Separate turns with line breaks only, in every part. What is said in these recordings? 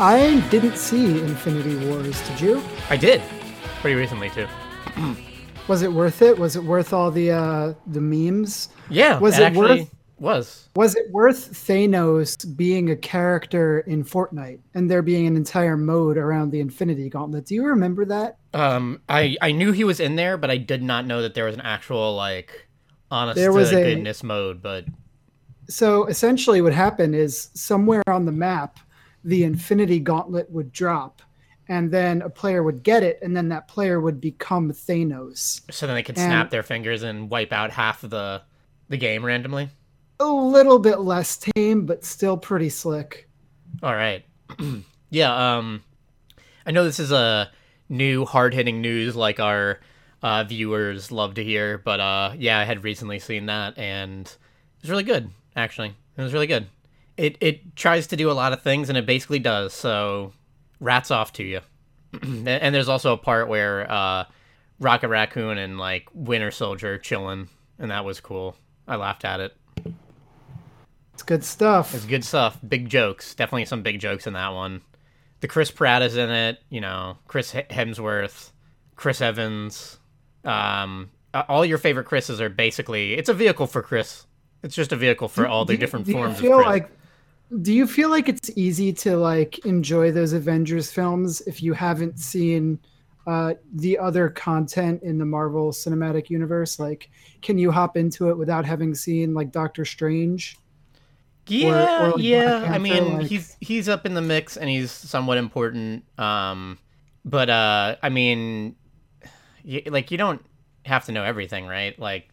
I didn't see Infinity Wars. Did you?
I did, pretty recently too.
Was it worth it? Was it worth all the uh, the memes?
Yeah,
Was
it,
it
actually
worth-
was.
Was it worth Thanos being a character in Fortnite and there being an entire mode around the Infinity Gauntlet? Do you remember that?
Um, I I knew he was in there, but I did not know that there was an actual like honest
There was a-
goodness mode. But
So essentially, what happened is somewhere on the map, the Infinity Gauntlet would drop, and then a player would get it, and then that player would become Thanos.
so then they could
And-
snap their fingers and wipe out half of the the game randomly.
A little bit less tame, but still pretty slick.
All right. yeah, um I know this is a new hard-hitting news like our uh viewers love to hear, but uh yeah, I had recently seen that and it was really good, actually. It was really good. It it tries to do a lot of things and it basically does. So rats off to you. and there's also a part where uh Rocket Raccoon and like Winter Soldier chilling and that was cool. I laughed at it.
It's good stuff.
It's good stuff. Big jokes. Definitely some big jokes in that one. The Chris Pratt is in it. You know, Chris Hemsworth, Chris Evans. Um, all your favorite Chris's are basically. It's a vehicle for Chris. It's just a vehicle for all the
Do
different
do you
forms of
feel
Chris.
like do you feel like it's easy to like enjoy those avengers films if you haven't seen uh, the other content in the marvel cinematic universe like can you hop into it without having seen like doctor strange
yeah,
or, like,
yeah.
Black
I mean,
like-
he's he's up in the mix and he's somewhat important. Um, but uh, I mean, y like you don't have to know everything, right? Like,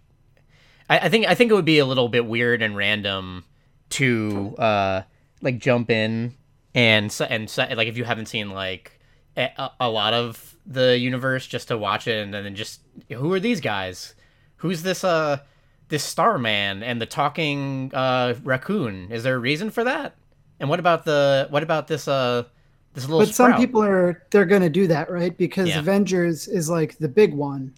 I, I think I think it would be a little bit weird and random to uh like jump in and and like if you haven't seen like a, a lot of the universe just to watch it and then just who are these guys? Who's this uh this Starman and the talking uh raccoon? Is there a reason for that? And what about the what about this uh this little
but some people are they're gonna do that right because
Yeah.
avengers is like the big one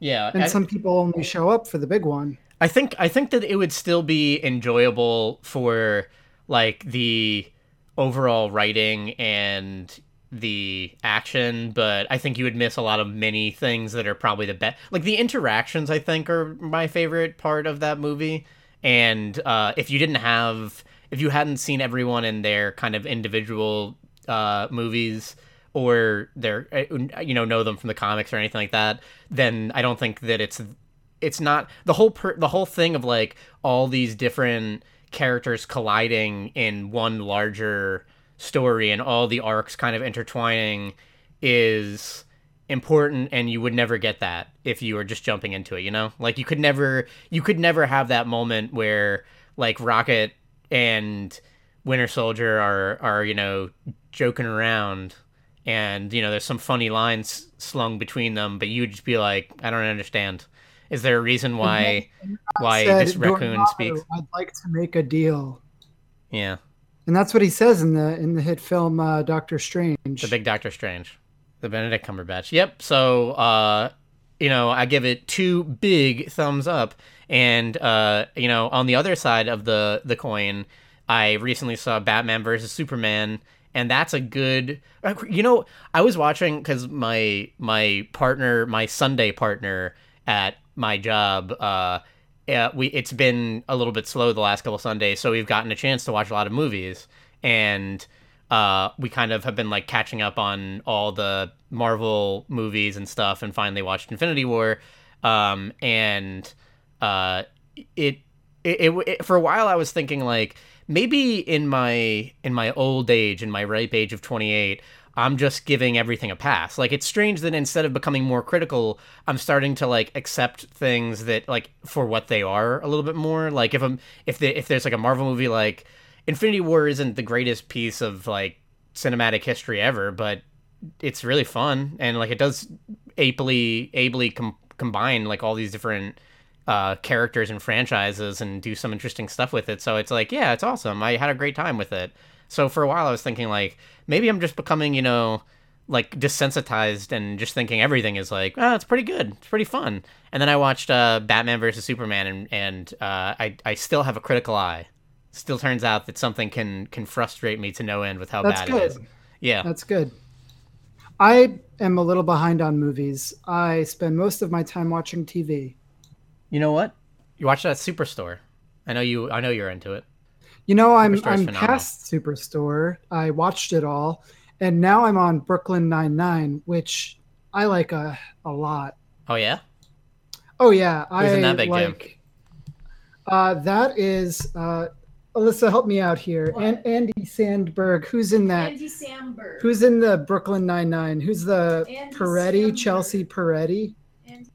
yeah,
and
I-
some people only show up for the big one
I think I think that it would still be enjoyable for like the overall writing and the action, but I think you would miss a lot of many things that are probably the best. Like the interactions, I think are my favorite part of that movie. And uh, if you didn't have, if you hadn't seen everyone in their kind of individual uh, movies or their, uh, you know, know them from the comics or anything like that, then I don't think that it's it's not the whole per, the whole thing of like all these different characters colliding in one larger story and all the arcs kind of intertwining is important and you would never get that if you were just jumping into it you know? Like you could never you could never have that moment where like rocket and winter soldier are are you know joking around and you know there's some funny lines slung between them but you'd just be like i don't understand is there a reason why why
Said,
this raccoon
"Dormammu,
speaks?
I'd like to make a deal.
Yeah.
And that's what he says in the in the hit film uh, doctor strange.
The big doctor strange. The benedict cumberbatch. Yep so uh you know i give it two big thumbs up. And uh you know on the other side of the the coin i recently saw batman versus superman and that's a good you know i was watching because my my partner my sunday partner at my job uh uh, we it's been a little bit slow the last couple Sundays, so we've gotten a chance to watch a lot of movies, and uh, we kind of have been like catching up on all the Marvel movies and stuff, and finally watched Infinity War, um, and uh, it, it, it, it for a while I was thinking like maybe in my in my old age, in my ripe age of twenty eight. I'm just giving everything a pass. Like it's strange that instead of becoming more critical, I'm starting to like accept things that like for what they are a little bit more. Like if I'm if the, if there's like a Marvel movie like Infinity War isn't the greatest piece of like cinematic history ever, but it's really fun and like it does ably ably com- combine like all these different uh, characters and franchises and do some interesting stuff with it. So it's like, yeah, it's awesome. I had a great time with it. So for a while, I was thinking like maybe I'm just becoming, you know, like desensitized and just thinking everything is like, oh, it's pretty good, it's pretty fun. And then I watched uh, Batman versus Superman, and and uh, I I still have a critical eye. Still turns out that something can can frustrate me to no end with how
That's
bad
good.
it is. Yeah.
That's good. I am a little behind on movies. I spend most of my time watching TV.
You know what? You watch that Superstore. I know you. I know you're into it.
You know, I'm
Superstore's
I'm
phenomenal.
past Superstore. I watched it all, and now I'm on Brooklyn Nine Nine, which I like a a lot.
Oh yeah.
Oh yeah, I
Who's in that big gym?
like. Uh, that is uh, Alyssa. Help me out here.
What?
And Andy Sandberg. Who's in that?
Andy Sandberg.
Who's in the Brooklyn Nine Nine? Who's the
Andy
Peretti?
Samberg.
Chelsea Peretti.
Andy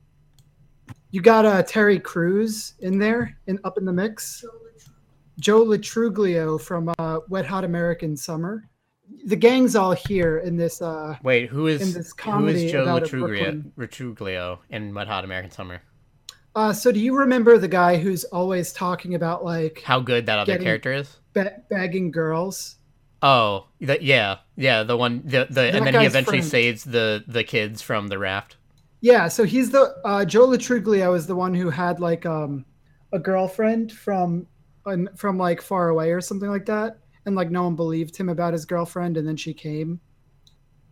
You got uh, Terry Crews in there, in up in the mix. Joe Lo Truglio from uh, Wet Hot American Summer. The gang's all here in this. Uh,
Wait, who is
In this
who
comedy
is Joe
Lo Truglio,
Latruglio in Mud Hot American Summer?
uh, so, do you remember the guy who's always talking about like
How good that other character is?
ba- bagging girls?
Oh, the, yeah, yeah, the one, the the, and then he eventually
friend.
saves the the kids from the raft.
Yeah, so he's the uh, Joe Lo Truglio is the one who had like um a girlfriend from an- from like far away or something like that, and like no one believed him about his girlfriend, and then she came.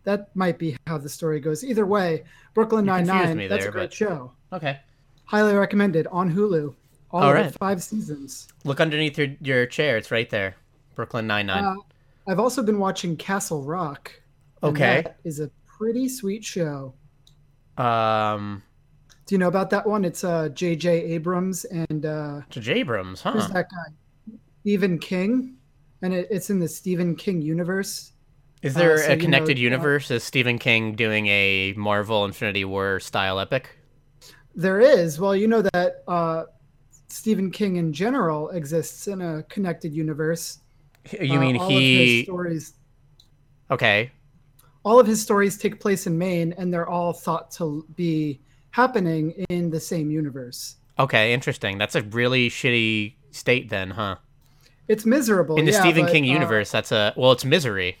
That might be how the story goes. Either way, Brooklyn Nine Nine. That's
there,
a great
but-
show.
Okay,
Highly recommended on Hulu. All,
All right.
five seasons.
look underneath your your chair. It's right there. Brooklyn Nine Nine.
Uh, I've also been watching Castle Rock.
Okay.
that is a pretty sweet show.
um,
Do you know about that one? It's uh J.J. Abrams and uh,
J. Abrams, huh?
Who's that guy? Stephen King, and it, it's in the Stephen King universe.
Is there
uh, so,
a
you know,
connected
uh,
universe? Is Stephen King doing a Marvel Infinity War style epic?
There is. Well, you know that uh, Stephen King in general exists in a connected universe.
You
Uh,
mean
all Of his
he?
stories,
Okay,
all of his stories take place in Maine, and they're all thought to be happening in the same universe.
okay, interesting. That's a really shitty state, then, huh?
It's miserable
In the
yeah,
Stephen
but,
King
uh,
universe, that's a well, it's misery.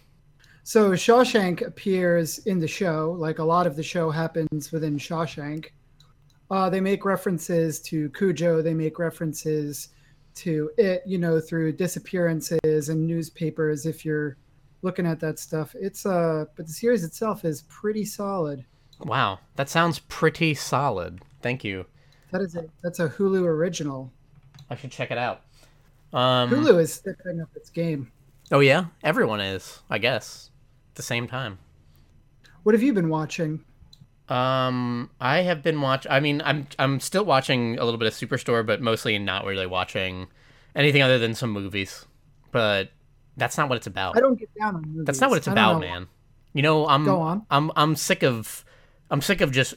So Shawshank appears in the show, like a lot of the show happens within Shawshank. Uh, they make references to Cujo. They make references to it, you know, through disappearances and newspapers. If you're looking at that stuff, it's uh, but the series itself is pretty solid.
Wow, that sounds pretty solid. Thank you.
That is a that's a Hulu original.
I should check it out. Um,
Hulu is stepping up its game.
Oh yeah, everyone is, I guess, at the same time.
What have you been watching?
Um, I have been watch. I mean, I'm I'm still watching a little bit of Superstore, but mostly not really watching anything other than some movies. But that's not what it's about.
I don't get down on movies.
That's not what it's about,
know.
man. You know, I'm
Go on.
I'm I'm sick of I'm sick of just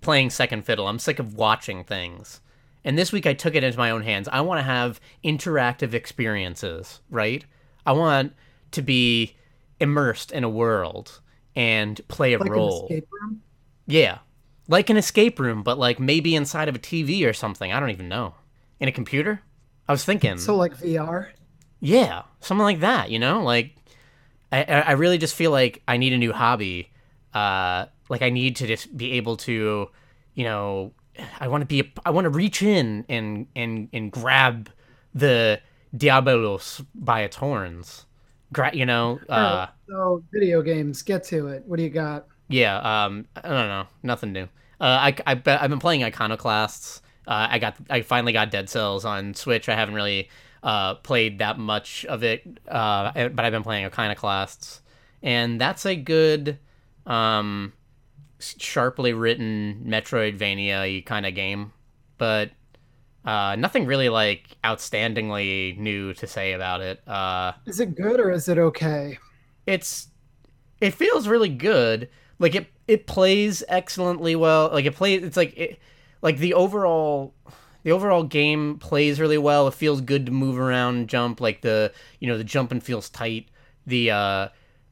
playing second fiddle. I'm sick of watching things. And this week I took it into my own hands. I want to have interactive experiences, right? I want to be immersed in a world and play a
Like an
role.
escape room.
Yeah. Like an escape room, but like maybe inside of a TV or something. I don't even know. In a computer? I was thinking.
So like VR.
Yeah, something like that. You know, like I, I I really just feel like I need a new hobby. Uh, like I need to just be able to, you know, I want to be, I want to reach in and and and grab the Diabolos by its horns. Gra- you know, uh,
Alright, so video games, get to it. What do you got?
yeah. Um, I don't know, nothing new. Uh, I I I've been playing Iconoclasts. Uh, I got I finally got Dead Cells on Switch. I haven't really uh, played that much of it, uh, but I've been playing Iconoclasts, and that's a good, um, sharply written Metroidvania kind of game, but uh, nothing really like outstandingly new to say about it. Uh,
Is it good or is it okay?
it's it feels really good like it it plays excellently well like it plays it's like it like the overall the overall game plays really well it feels good to move around jump like the you know the jumping feels tight the uh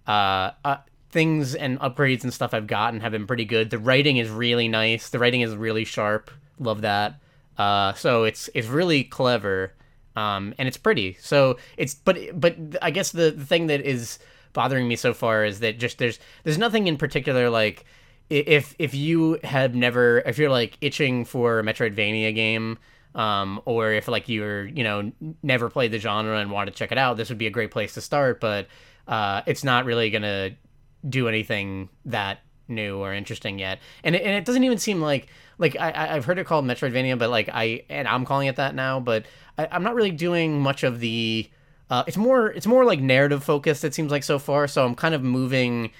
uh, uh things and upgrades and stuff i've gotten have been pretty good. The writing is really nice. The writing is really sharp. Love that. Uh so it's it's really clever um and it's pretty. So it's but but i guess the, the thing that is bothering me so far is that just there's there's nothing in particular like if if you have never if you're like itching for a metroidvania game um or if like you're you know never played the genre and want to check it out this would be a great place to start but uh it's not really gonna do anything that new or interesting yet. And it, and it doesn't even seem like like I I've heard it called Metroidvania, but like I and I'm calling it that now, but I, I'm not really doing much of the. Uh, it's more it's more like narrative focused. It seems like so far. So I'm kind of moving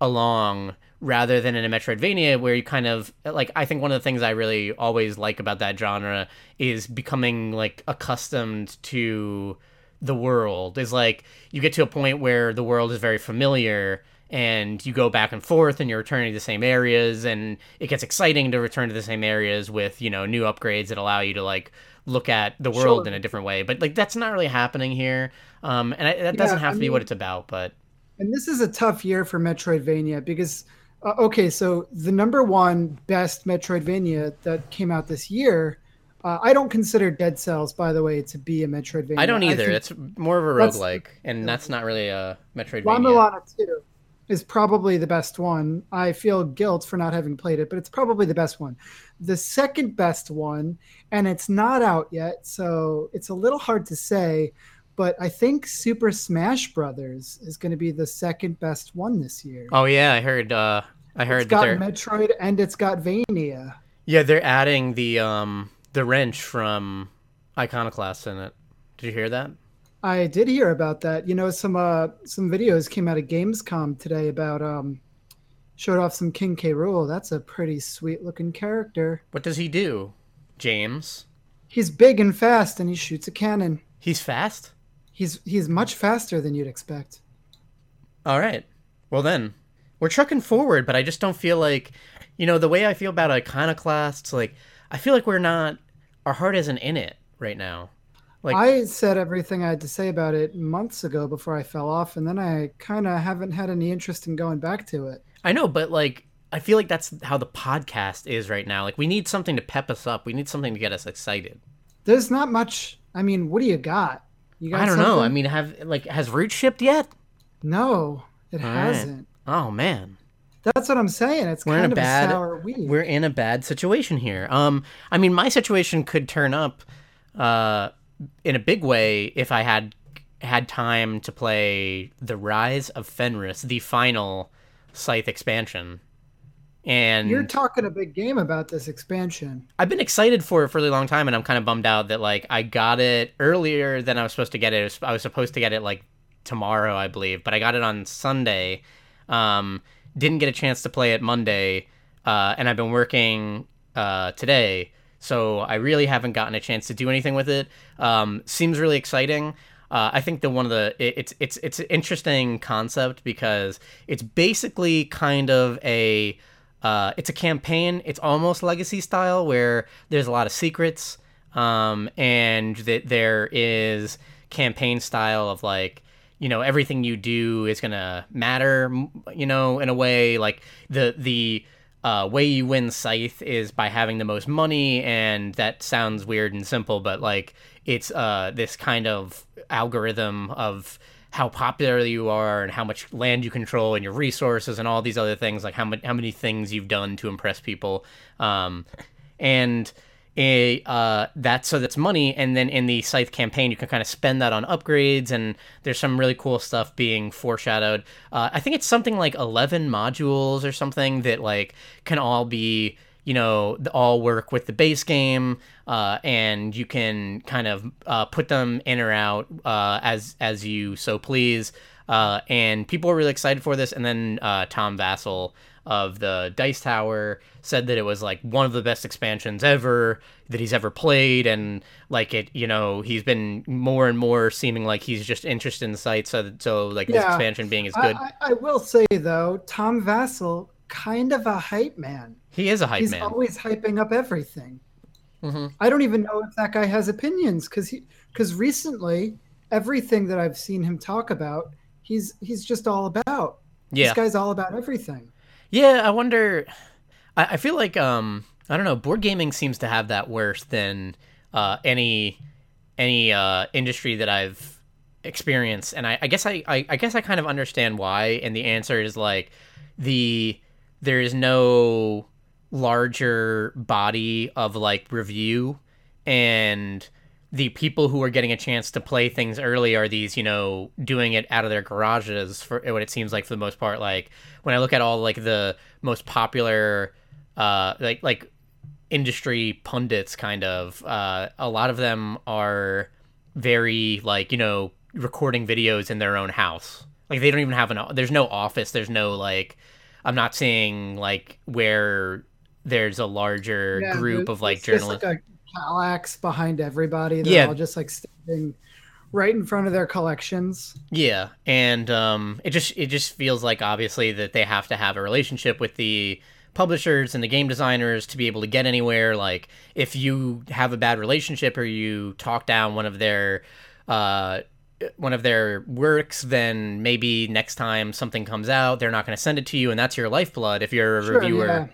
along rather than in a Metroidvania where you kind of like I think one of the things I really always like about that genre is becoming like accustomed to the world is like you get to a point where the world is very familiar and you go back and forth and you're returning to the same areas and it gets exciting to return to the same areas with you know new upgrades that allow you to like look at the world
Sure.
in a different way. But like that's not really happening here. Um and I, that doesn't have
I
to be what it's about but
And this is a tough year for Metroidvania because, uh, okay, so the number one best Metroidvania that came out this year, uh, I don't consider Dead Cells, by the way, to be a Metroidvania.
i don't either.
think
it's more of a roguelike and that's not really a metroidvania.
La-Mulana 2 is probably the best one. I feel guilt for not having played it, but it's probably the best one. The second best one, and it's not out yet, so it's a little hard to say, but I think Super Smash Brothers is going to be the second best one this year.
oh yeah i heard uh i heard
it's got Metroid and it's got Vania.
yeah they're adding the um the wrench from iconoclast in it did you hear that
I did hear about that. You know, some uh some videos came out of Gamescom today about um showed off some King K. Rool. That's a pretty sweet looking character.
what does he do james
He's big and fast, and he shoots a cannon.
he's fast
He's he's much faster than you'd expect.
All right. Well then, we're trucking forward, but I just don't feel like, you know, the way I feel about iconoclasts. Like, I feel like we're not. Our heart isn't in it right now. Like-
I said everything I had to say about it months ago before I fell off, and then I kind of haven't had any interest in going back to it.
I know, but like, I feel like that's how the podcast is right now. Like, we need something to pep us up. We need something to get us excited.
There's not much. I mean, what do you got? You got
I don't know. I mean, have like has Root shipped yet?
no, it
All right.
hasn't.
Oh man.
That's what I'm saying. It's
We're in
kind
a
of
bad-
a sour week.
we're in a bad situation here. Um, I mean, my situation could turn up, uh, in a big way if I had had time to play the Rise of Fenris, the final Scythe expansion. And
You're talking a big game about this expansion.
I've been excited for it for a really long time, and I'm kind of bummed out that like I got it earlier than I was supposed to get it. It was- I was supposed to get it like tomorrow, I believe, but I got it on Sunday. Um, didn't get a chance to play it Monday, uh, and I've been working uh, today, so I really haven't gotten a chance to do anything with it. Um, seems really exciting. Uh, I think that one of the it, it's it's it's an interesting concept because it's basically kind of a uh, it's a campaign. It's almost legacy style where there's a lot of secrets, um, and that there is campaign style of like you know everything you do is gonna matter. You know, in a way like the the uh, way you win scythe is by having the most money, and that sounds weird and simple, but like it's uh, this kind of algorithm of how popular you are and how much land you control and your resources and all these other things like how many how many things you've done to impress people. Um, and a uh, that so that's money and then in the scythe campaign you can kind of spend that on upgrades and there's some really cool stuff being foreshadowed. Uh, i think it's something like 11 modules or something that like can all be you know all work with the base game uh, and you can kind of uh, put them in or out uh, as as you so please. Uh, and people are really excited for this and then tom vasel of the dice tower said that it was like one of the best expansions ever that he's ever played and like it you know he's been more and more seeming like he's just interested in the site so so like this expansion being as good
I, I will say though, Tom Vasel, kind of a hype man.
he is a hype
He's
man
always hyping up everything.
Mhm.
I don't even know if that guy has opinions because he because recently everything that I've seen him talk about, he's he's just all about.
yeah
This guy's all about everything.
Yeah, I wonder. I, I feel like um, I don't know. Board gaming seems to have that worse than uh, any any uh, industry that I've experienced, and I, I guess I, I I guess I kind of understand why. And the answer is like the there is no larger body of like review and the people who are getting a chance to play things early are these, you know, doing it out of their garages for what it seems like for the most part. Like when I look at all like the most popular, uh, like like industry pundits, kind of, uh, a lot of them are very like you know recording videos in their own house. Like they don't even have an. There's no office. There's no like. I'm not seeing like where there's a larger yeah, group of like journalists. Like
Kallax behind everybody. They're yeah. all just like standing right in front of their collections.
Yeah, and um, it just it just feels like obviously that they have to have a relationship with the publishers and the game designers to be able to get anywhere. Like if you have a bad relationship or you talk down one of their uh, one of their works, then maybe next time something comes out, they're not going to send it to you, and that's your lifeblood. If you're a sure, reviewer, yeah.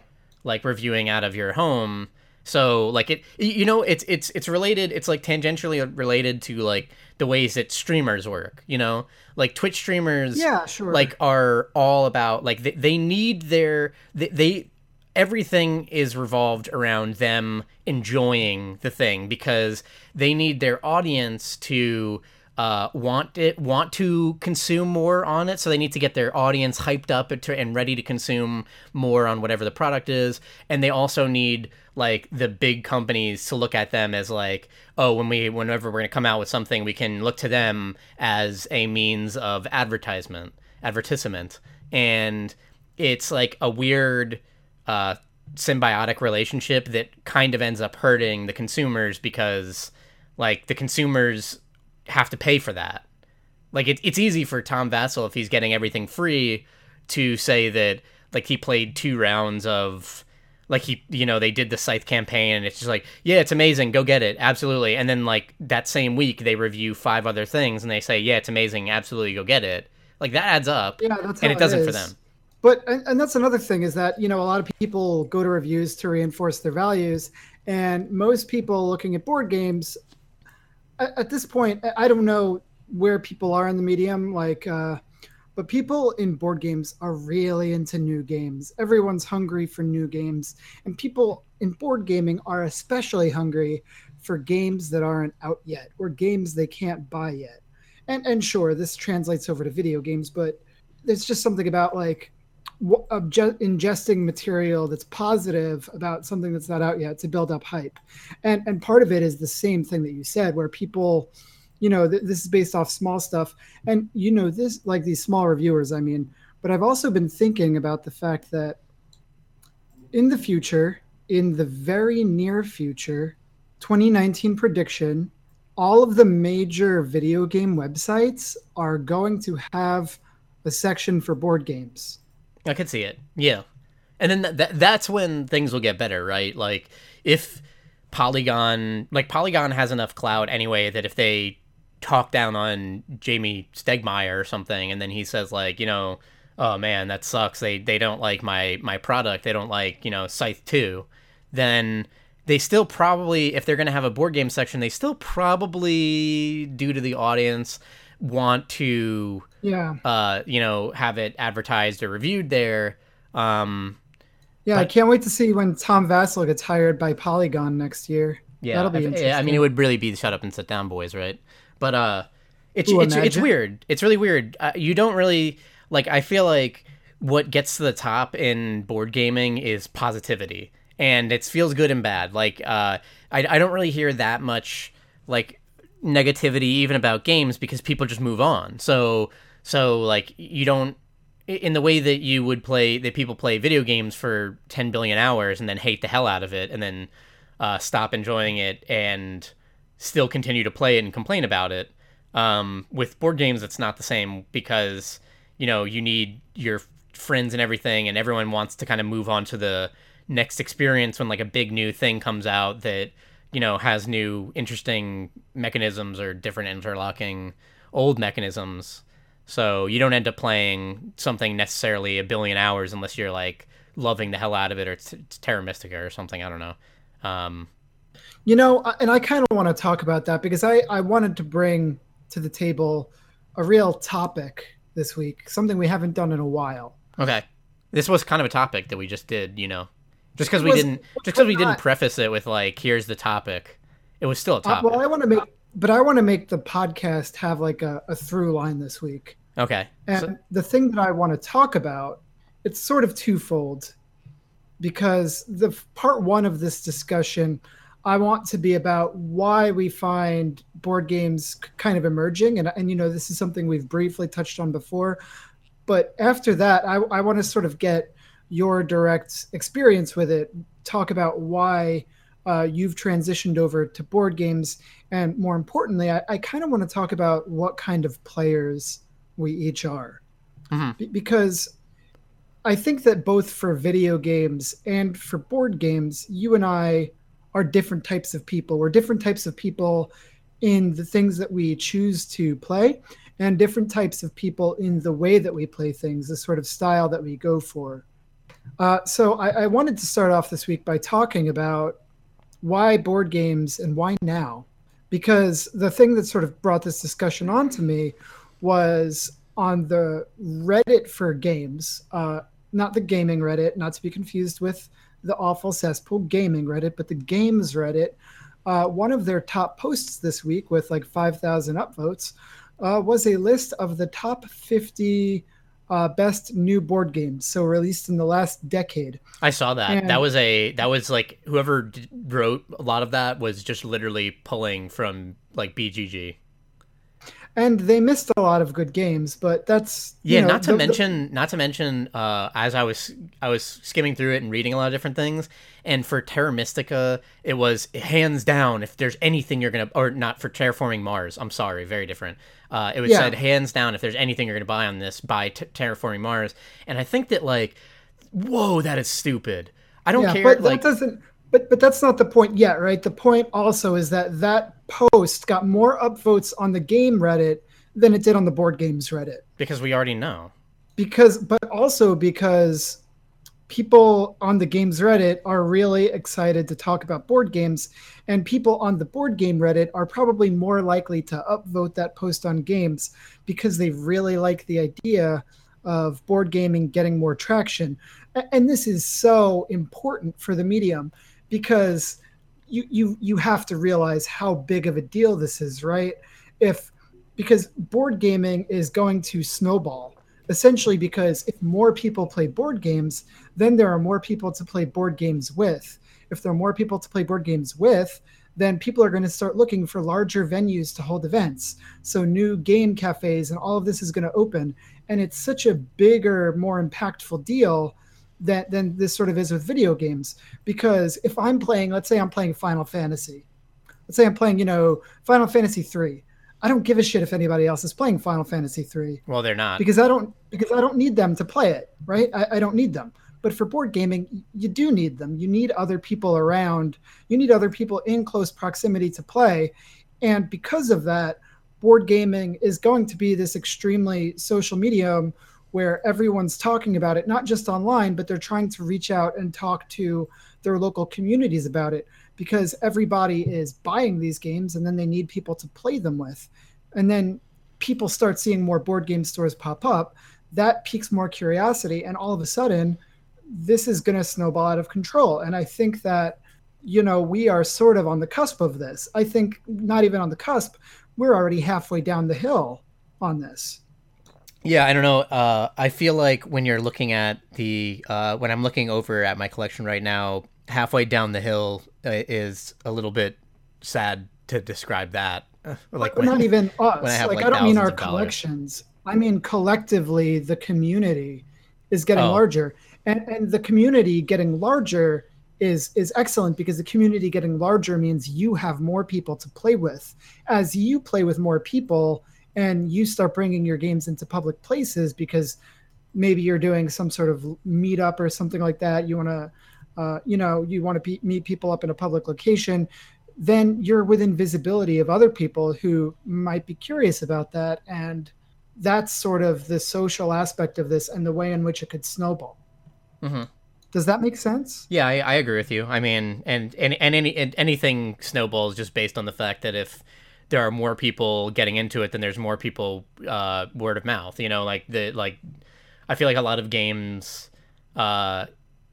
like reviewing out of your home, so like it, you know, it's it's it's related. It's like tangentially related to like the ways that streamers work. You know, like Twitch streamers,
yeah, sure,
like are all about like they, they need their they, they everything is revolved around them enjoying the thing because they need their audience to uh, want it want to consume more on it. So they need to get their audience hyped up and ready to consume more on whatever the product is. And they also need like the big companies to look at them as like oh when we whenever we're going to come out with something we can look to them as a means of advertisement advertisement. And it's like a weird uh, symbiotic relationship that kind of ends up hurting the consumers because like the consumers have to pay for that. Like it, it's easy for Tom Vasel if he's getting everything free to say that like he played two rounds of like he you know they did the scythe campaign and it's just like yeah it's amazing go get it absolutely. And then like that same week they review five other things and they say yeah it's amazing absolutely go get it. Like that adds up
yeah that's
and it doesn't for them.
But and that's another thing is that you know a lot of people go to reviews to reinforce their values and most people looking at board games at, this point, I don't know where people are in the medium, like, uh, but people in board games are really into new games. Everyone's hungry for new games, and people in board gaming are especially hungry for games that aren't out yet or games they can't buy yet. And and sure, this translates over to video games, but there's just something about like ingesting material that's positive about something that's not out yet to build up hype. And and part of it is the same thing that you said where people you know th- this is based off small stuff. And you know this like these small reviewers i mean but i've also been thinking about the fact that in the future in the very near future 2019 prediction all of the major video game websites are going to have a section for board games
I could see it. Yeah. And then th-, th- that's when things will get better, right? Like if Polygon, like Polygon has enough clout anyway that if they talk down on Jamie Stegmaier or something and then he says like, you know, oh man, that sucks. They they don't like my my product. They don't like, you know, Scythe 2. Then they still probably if they're going to have a board game section, they still probably due to the audience want to
yeah.
uh you know have it advertised or reviewed there um
yeah but, i can't wait to see when tom vasel gets hired by polygon next year.
Yeah that'll be interesting. i mean it would really be shut up and sit down boys right? But uh it's Ooh, it's, it's weird. It's really weird. Uh, you don't really like i feel like what gets to the top in board gaming is positivity. And it feels good and bad. Like uh i, I don't really hear that much like negativity even about games because people just move on. So so like you don't in the way that you would play that people play video games for 10 billion hours and then hate the hell out of it and then uh, stop enjoying it and still continue to play it and complain about it. Um, with board games, it's not the same because you know you need your friends and everything, and everyone wants to kind of move on to the next experience when like a big new thing comes out that you know has new interesting mechanisms or different interlocking old mechanisms. So you don't end up playing something necessarily a billion hours unless you're like loving the hell out of it or it's, it's terra mystica or something i don't know. Um,
you know and i kind of want to talk about that because i i wanted to bring to the table a real topic this week something we haven't done in a while.
Okay. This was kind of a topic that we just did you know just because we didn't, just because we didn't preface it with like, "Here's the topic," it was still a
Uh,
topic.
well, I want to make, but I want to make the podcast have like a, a through line this week.
okay.
And
So-
the thing that I want to talk about, it's sort of twofold because the part one of this discussion, I want to be about why we find board games kind of emerging. And, and you know, this is something we've briefly touched on before. But after that, I, I want to sort of get your direct experience with it, talk about why uh, you've transitioned over to board games. And more importantly, I, I kind of want to talk about what kind of players we each are.
Mhm.
Be- because I think that both for video games and for board games, you and I are different types of people. We're different types of people in the things that we choose to play, and different types of people in the way that we play things, the sort of style that we go for. Uh, so I, I wanted to start off this week by talking about why board games and why now. Because the thing that sort of brought this discussion on to me was on the reddit for games uh, not the gaming reddit not to be confused with the awful cesspool gaming reddit but the games reddit. Uh, one of their top posts this week with like 5000 upvotes uh, was a list of the top 50 uh, best new board games so released in the last decade
I saw that.
And-
that was a that was like whoever d- wrote a lot of that was just literally pulling from like BGG.
And they missed a lot of good games but that's
Yeah,
know,
not to
the- the-
mention not to mention uh as I was I was skimming through it and reading a lot of different things and for Terra Mystica it was hands down if there's anything you're going to or not for Terraforming Mars. I'm sorry, very different. Uh it was
Yeah.
said hands down if there's anything you're going to buy on this buy t- Terraforming Mars. And I think that like whoa, that is stupid. I don't
yeah,
care
but
like
that doesn't. But but that's not the point yet, right? The point also is that that post got more upvotes on the game Reddit than it did on the board games Reddit.
because we already know.
Because, but also because people on the games Reddit are really excited to talk about board games, and people on the board game Reddit are probably more likely to upvote that post on games because they really like the idea of board gaming getting more traction. And this is so important for the medium because you you you have to realize how big of a deal this is, right? If because board gaming is going to snowball essentially because if more people play board games, then there are more people to play board games with. If there are more people to play board games with, then people are going to start looking for larger venues to hold events. So new game cafes and all of this is going to open, and it's such a bigger, more impactful deal that than this sort of is with video games. Because if I'm playing, let's say I'm playing Final Fantasy, let's say I'm playing, you know, Final Fantasy three. I don't give a shit if anybody else is playing Final Fantasy three
Well, they're not.
because I don't because I don't need them to play it, right? I, I don't need them. But for board gaming, you do need them. You need other people around. You need other people in close proximity to play, and because of that, board gaming is going to be this extremely social medium where everyone's talking about it, not just online, but they're trying to reach out and talk to their local communities about it because everybody is buying these games and then they need people to play them with. And then people start seeing more board game stores pop up. That piques more curiosity. And all of a sudden, this is going to snowball out of control. And I think that, you know, we are sort of on the cusp of this. I think not even on the cusp, we're already halfway down the hill on this.
Yeah, I don't know. Uh, I feel like when you're looking at the uh, when I'm looking over at my collection right now, halfway down the hill uh, is a little bit sad to describe that. Uh, like
but not even us.
when I
like,
like,
I don't mean our
of dollars.
collections. I mean collectively, the community is getting
Oh.
larger, and and the community getting larger is is excellent because the community getting larger means you have more people to play with. As you play with more people, and you start bringing your games into public places because maybe you're doing some sort of meetup or something like that. You want to, uh, you know, you want to pe- meet people up in a public location then you're within visibility of other people who might be curious about that and that's sort of the social aspect of this and the way in which it could snowball
Mhm.
does that make sense
Yeah, I, I agree with you. I mean, and and and any and anything snowballs just based on the fact that if there are more people getting into it, than there's more people uh, word of mouth. You know, like the like, I feel like a lot of games uh,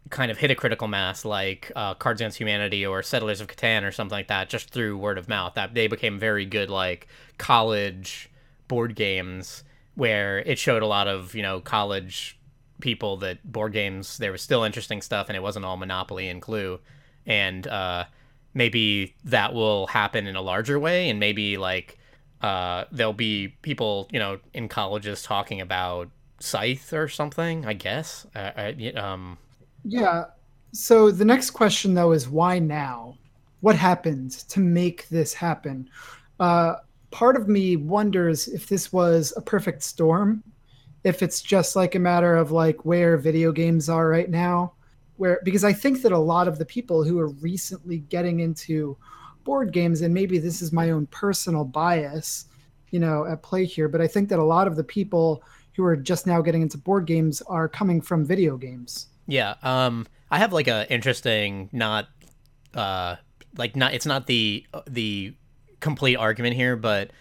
kind of hit a critical mass like uh, Cards Against Humanity or Settlers of Catan or something like that just through word of mouth. That they became very good like college board games where it showed a lot of you know college people that board games there was still interesting stuff and it wasn't all Monopoly and Clue, and uh, maybe that will happen in a larger way and maybe like uh, there'll be people you know in colleges talking about Scythe or something. I guess. Uh, I, um,
yeah. So the next question though is why now? What happened to make this happen? Uh, part of me wonders if this was a perfect storm, if it's just like a matter of like where video games are right now, where because I think that a lot of the people who are recently getting into board games, and maybe this is my own personal bias, you know, at play here, but I think that a lot of the people who are just now getting into board games are coming from video games.
Yeah, um, I have like a interesting, not, uh, like not. It's not the the complete argument here, but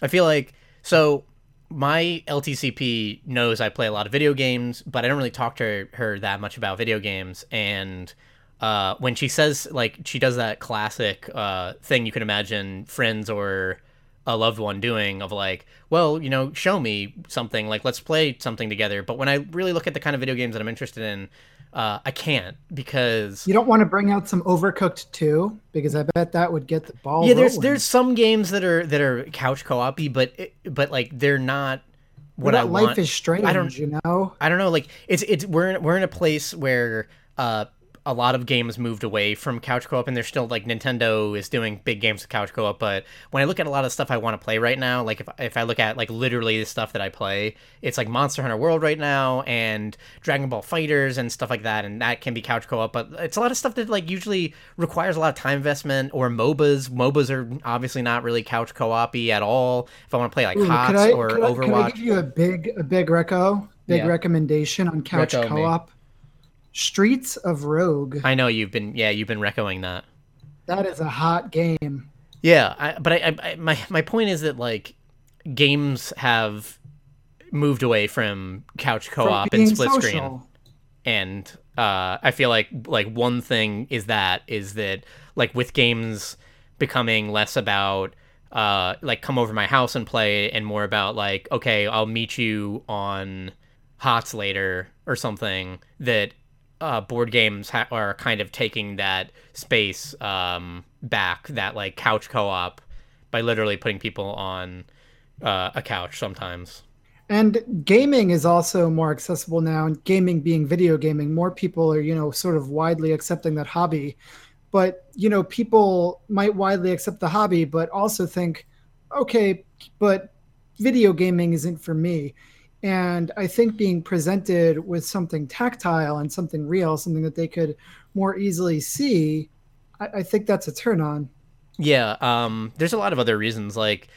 I feel like so my LTCP knows I play a lot of video games, but I don't really talk to her that much about video games. And uh, when she says like she does that classic uh, thing you can imagine friends or a loved one doing of like, well, you know, show me something like let's play something together. But when I really look at the kind of video games that I'm interested in, uh, I can't because
you don't want to bring out some Overcooked 2 because I bet that would get the ball.
Yeah, there's
rolling.
there's some games that are that are couch co-opy, but but like they're not what I want.
Life
want.
is Strange.
I don't
you know.
I don't know. Like it's it's we're in, we're in a place where uh a lot of games moved away from couch co-op and there's still like Nintendo is doing big games with couch co-op but when I look at a lot of stuff I want to play right now like if, if I look at like literally the stuff that I play it's like Monster Hunter World right now and Dragon Ball Fighters and stuff like that and that can be couch co-op but it's a lot of stuff that like usually requires a lot of time investment or MOBAs MOBAs are obviously not really couch co-op-y at all if I want to play like
Ooh,
HOTS
I,
or
I,
Overwatch
Could I give you a big a big reco, big
Yeah.
recommendation on couch
Reco me.
Streets of Rogue.
I know you've been yeah you've been recoing that
That is a hot game.
Yeah, I, but I, I, my my point is that like games have moved away from couch co-op
being
and split screen, and uh, I feel like like one thing is that is that like with games becoming less about uh like come over my house and play and more about like okay I'll meet you on HOTS later or something that uh, board games ha- are kind of taking that space um, back, that like couch co-op, by literally putting people on uh, a couch sometimes.
And gaming is also more accessible now. And gaming being video gaming, more people are, you know, sort of widely accepting that hobby. But, you know, people might widely accept the hobby, but also think, okay, but video gaming isn't for me. And I think being presented with something tactile and something real, something that they could more easily see, I, I think that's a turn on.
Yeah, um, there's a lot of other reasons. Like,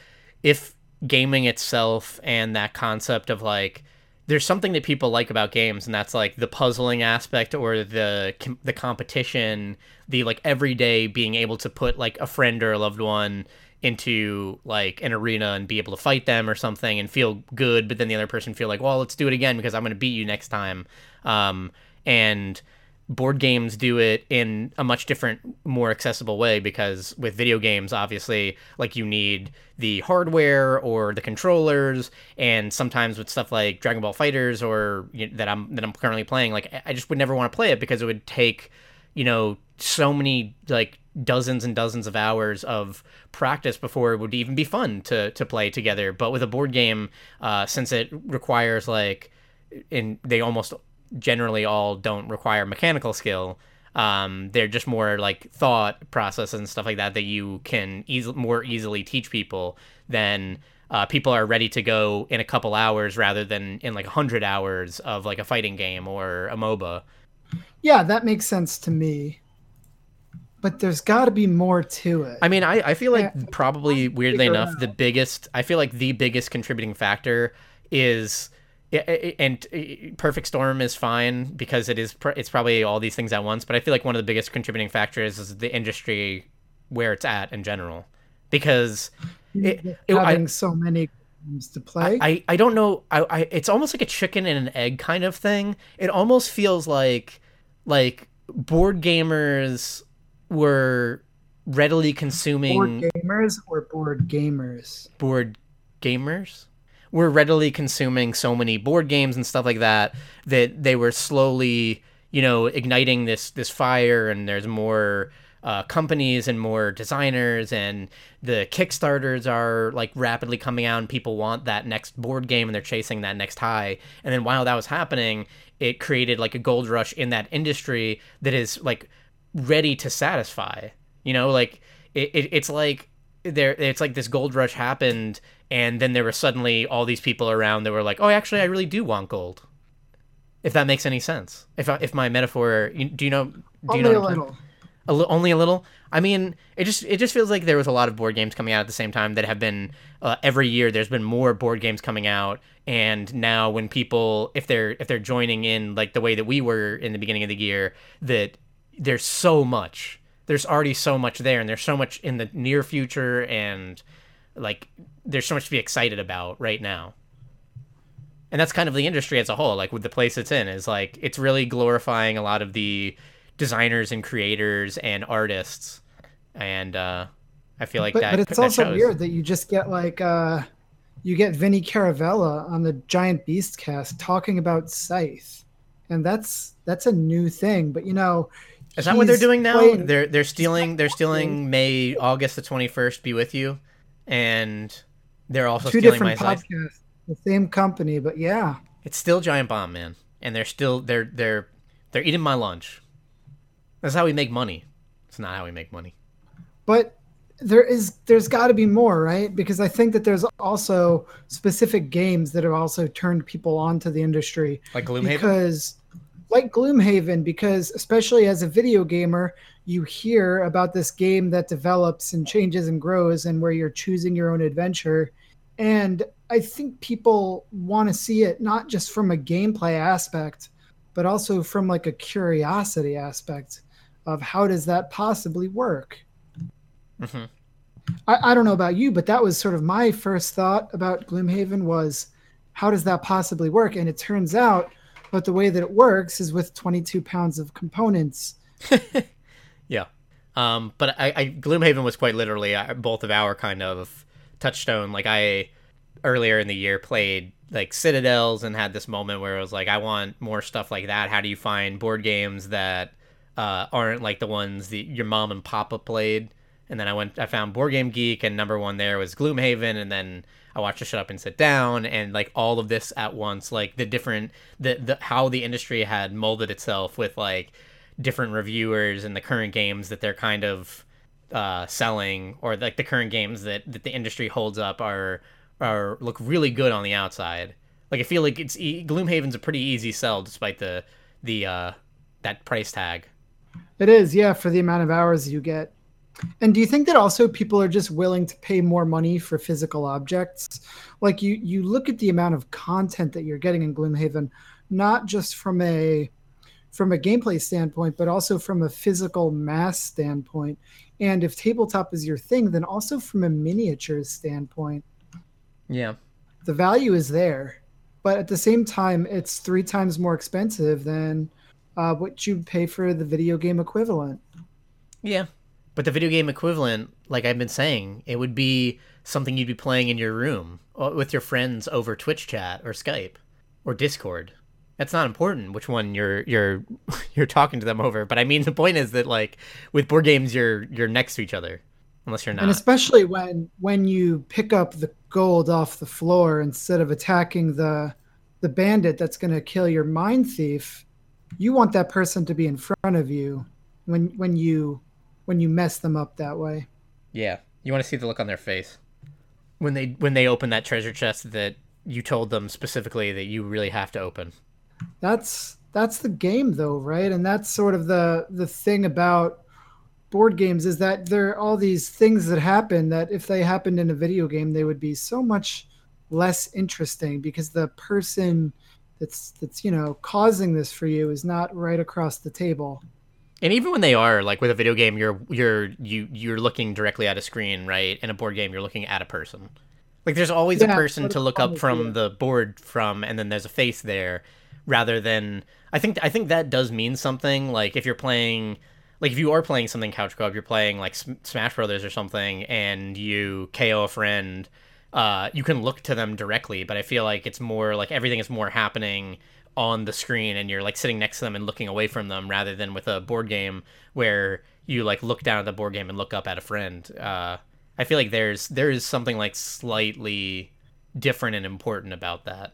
if gaming itself and that concept of like, there's something that people like about games, and that's like the puzzling aspect or the the competition, the like everyday being able to put like a friend or a loved one into like an arena and be able to fight them or something and feel good, but then the other person feel like, well, let's do it again because I'm going to beat you next time. Um, and board games do it in a much different more accessible way because with video games obviously like you need the hardware or the controllers and sometimes with stuff like Dragon Ball Fighters or you know, that I'm that I'm currently playing like I just would never want to play it because it would take you know so many like dozens and dozens of hours of practice before it would even be fun to to play together but with a board game uh since it requires like and they almost generally all don't require mechanical skill. Um, they're just more like thought process and stuff like that that you can easily more easily teach people than uh, people are ready to go in a couple hours rather than in like a hundred hours of like a fighting game or a MOBA.
Yeah, that makes sense to me. But there's got to be more to it.
I mean, I, I feel like
Yeah.
probably weirdly enough,
out.
the biggest I feel like the biggest contributing factor is i- i- and perfect storm is fine because it is it's probably all these things at once but i feel like one of the biggest contributing factors is the industry where it's at in general because it, it- I-
having so many games to play.
I, I don't know I, I it's almost like a chicken and an egg kind of thing it almost feels like like board gamers were readily consuming
board gamers or board gamers?
Board gamers? Were readily consuming so many board games and stuff like that that they were slowly you know igniting this this fire and there's more uh, companies and more designers and the kickstarters are like rapidly coming out and people want that next board game and they're chasing that next high. And then while that was happening it created like a gold rush in that industry that is like ready to satisfy you know like it, it it's like there it's like this gold rush happened and then there were suddenly all these people around that were like oh actually i really do want gold if that makes any sense if I, if my metaphor do you know do
only
you know
a little
a li- only a little. I mean, it just it just feels like there was a lot of board games coming out at the same time that have been uh, every year. There's been more board games coming out, and now when people if they're if they're joining in like the way that we were in the beginning of the year, that there's so much. There's already so much there, and there's so much in the near future, and like there's so much to be excited about right now. And that's kind of the industry as a whole. Like with the place it's in, is like it's really glorifying a lot of the designers and creators and artists and uh i feel like
but,
that
but it's
that
also
shows.
weird that you just get like uh you get Vinny Caravella on the Giant Beast cast talking about Scythe. And that's that's a new thing. But you know
is that what they're doing now? they're they're stealing they're stealing may august the 21st be with you and they're also
two
stealing my
different podcasts, the same company, but yeah.
it's still giant bomb man and they're still they're they're they're eating my lunch. That's how we make money. It's not how we make money.
But there is there's got to be more right? Because i think that there's also specific games that have also turned people onto the industry.
Like gloomhaven?
Because like gloomhaven because especially as a video gamer you hear about this game that develops and changes and grows and where you're choosing your own adventure. And i think people want to see it not just from a gameplay aspect but also from like a curiosity aspect of how does that possibly work?
Hmm
I, I don't know about you, but that was sort of my first thought about Gloomhaven was how does that possibly work? And it turns out that the way that it works is with 22 pounds of components.
Yeah. Um, but I, I Gloomhaven was quite literally uh, both of our kind of touchstone. Like I earlier in the year played like Citadels and had this moment where it was like, I want more stuff like that. How do you find board games that uh, aren't like the ones that your mom and papa played? And then I went, I found Board Game Geek, and number one there was Gloomhaven, and then I watched a Shut Up and Sit Down, and like all of this at once, like the different, the the how the industry had molded itself with like different reviewers and the current games that they're kind of uh, selling or like the current games that, that the industry holds up are are look really good on the outside. Like I feel like it's Gloomhaven's a pretty easy sell despite the the uh, that price tag.
It is, yeah, for the amount of hours you get. And do you think that also people are just willing to pay more money for physical objects? Like you you look at the amount of content that you're getting in Gloomhaven, not just from a from a gameplay standpoint, but also from a physical mass standpoint. And if tabletop is your thing, then also from a miniatures standpoint,
Yeah.
the value is there. But at the same time, it's three times more expensive than uh, what you'd pay for the video game equivalent.
Yeah. But the video game equivalent, like I've been saying, it would be something you'd be playing in your room or with your friends over Twitch chat or Skype or Discord. That's not important which one you're you're you're talking to them over, but I mean the point is that like with board games you're you're next to each other unless you're not.
and especially when when you pick up the gold off the floor instead of attacking the the bandit that's going to kill your mine thief you want that person to be in front of you when when you when you mess them up that way
Yeah. You want to see the look on their face when they when they open that treasure chest that you told them specifically that you really have to open.
that's that's the game though right and that's sort of the the thing about board games is that there are all these things that happen that if they happened in a video game they would be so much less interesting because the person that's that's you know causing this for you is not right across the table
And even when they are like with a video game, you're you're you you're looking directly at a screen, right? In a board game, you're looking at a person. Like there's always a person to look up from the board from, and then there's a face there. rather than I think I think that does mean something. Like if you're playing, like if you are playing something couch co-op, you're playing like Smash Brothers or something, and you KO a friend, uh, you can look to them directly. But I feel like it's more like everything is more happening on the screen, and you're like sitting next to them and looking away from them, rather than with a board game where you like look down at the board game and look up at a friend. Uh, I feel like there's there is something like slightly different and important about that.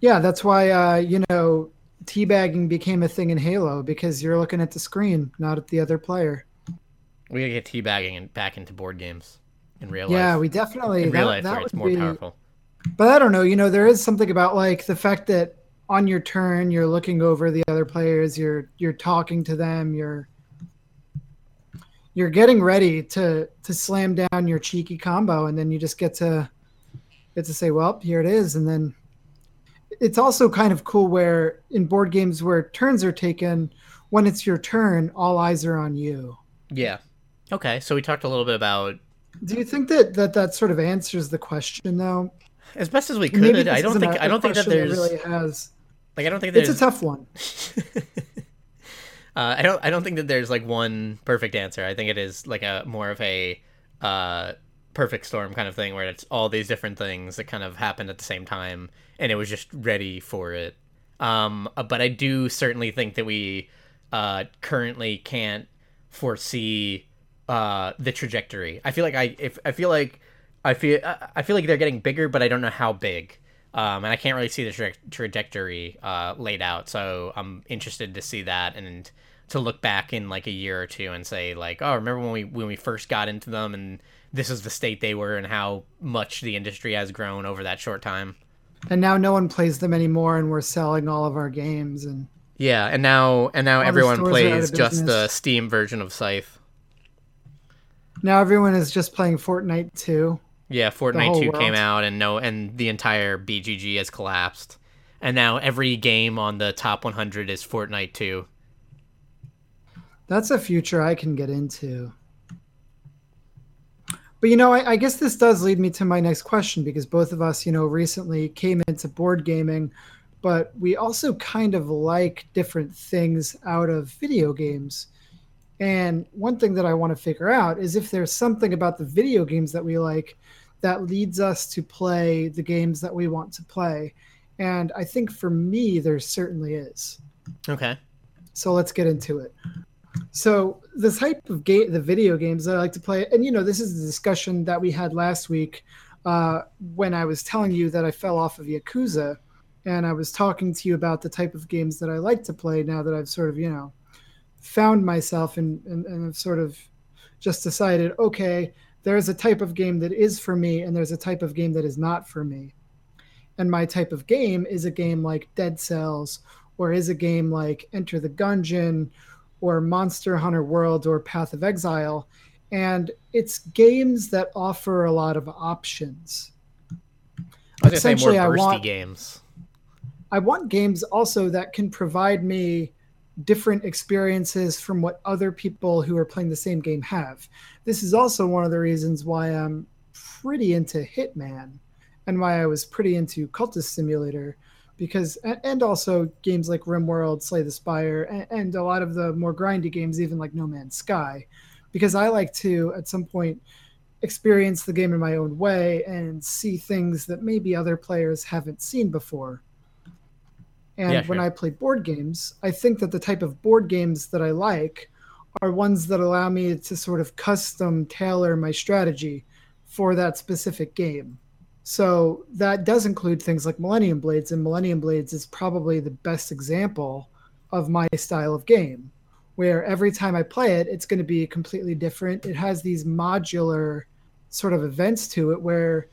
Yeah, that's why uh, you know teabagging became a thing in Halo because you're looking at the screen, not at the other player.
We gotta get teabagging and back into board games in real
yeah,
life.
Yeah, we definitely.
In
that,
real life,
that
where it's more
be,
powerful.
But I don't know. You know, there is something about like the fact that on your turn you're looking over the other players, you're you're talking to them, you're you're getting ready to to slam down your cheeky combo, and then you just get to get to say, "Well, here it is," and then it's also kind of cool where in board games where turns are taken, when it's your turn, all eyes are on you.
Yeah. Okay, so we talked a little bit about.
Do you think that that, that sort of answers the question though?
As best as we could, I don't think I don't think that there's
that really has.
Like I don't think there's.
It's a tough one.
uh, I don't. I don't think that there's like one perfect answer. I think it is like a more of a uh, perfect storm kind of thing where it's all these different things that kind of happened at the same time, and it was just ready for it. Um, uh, but I do certainly think that we uh, currently can't foresee uh, the trajectory. I feel like I if I feel like I feel I feel like they're getting bigger, but I don't know how big. Um, and I can't really see the tra- trajectory uh, laid out. So I'm interested to see that and to look back in like a year or two and say like, oh, remember when we when we first got into them and this is the state they were and how much the industry has grown over that short time.
And now no one plays them anymore, and we're selling all of our games and.
Yeah, and now and now everyone plays just the Steam version of Scythe.
Now everyone is just playing Fortnite 2.
Yeah, Fortnite 2 world. came out and no and the entire BGG has collapsed. And now every game on the top 100 is Fortnite 2.
That's a future I can get into. But you know, I, I, guess this does lead me to my next question because both of us, you know, recently came into board gaming, but we also kind of like different things out of video games. And one thing that I want to figure out is if there's something about the video games that we like that leads us to play the games that we want to play. And I think for me, there certainly is.
Okay.
So let's get into it. So the type of game, the video games that I like to play, and you know, this is the discussion that we had last week uh, when I was telling you that I fell off of Yakuza, and I was talking to you about the type of games that I like to play now that I've sort of, you know, found myself and and, and I've sort of just decided, okay, there's a type of game that is for me, and there's a type of game that is not for me. And my type of game is a game like Dead Cells, or is a game like Enter the Gungeon or Monster Hunter World or Path of Exile. And it's games that offer a lot of options.
I Essentially, I want games.
I want games also that can provide me different experiences from what other people who are playing the same game have. This is also one of the reasons why I'm pretty into Hitman and why I was pretty into Cultist Simulator because and also games like RimWorld, Slay the Spire, and, and a lot of the more grindy games, even like No Man's Sky, because I like to at some point experience the game in my own way and see things that maybe other players haven't seen before. And yeah, sure. when I play board games, I think that the type of board games that I like are ones that allow me to sort of custom tailor my strategy for that specific game. So that does include things like Millennium Blades, and Millennium Blades is probably the best example of my style of game, where every time I play it, it's going to be completely different. It has these modular sort of events to it, where,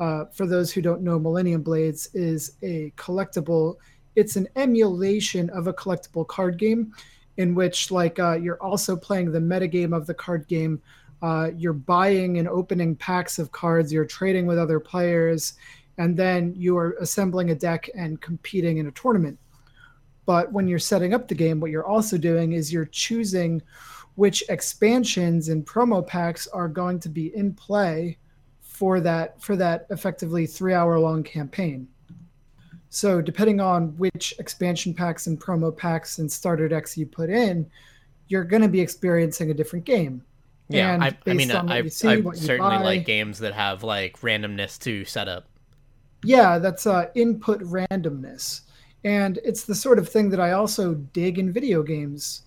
uh, for those who don't know, Millennium Blades is a collectible. It's an emulation of a collectible card game, in which like uh, you're also playing the metagame of the card game uh, you're buying and opening packs of cards, you're trading with other players, and then you're assembling a deck and competing in a tournament. But when you're setting up the game, what you're also doing is you're choosing which expansions and promo packs are going to be in play for that for that effectively three hour long campaign. So depending on which expansion packs and promo packs and starter decks you put in, you're going to be experiencing a different game.
Yeah, I, I mean, I,
see,
I certainly
buy-
like games that have like randomness to setup.
Yeah, that's uh, input randomness. And it's the sort of thing that I also dig in video games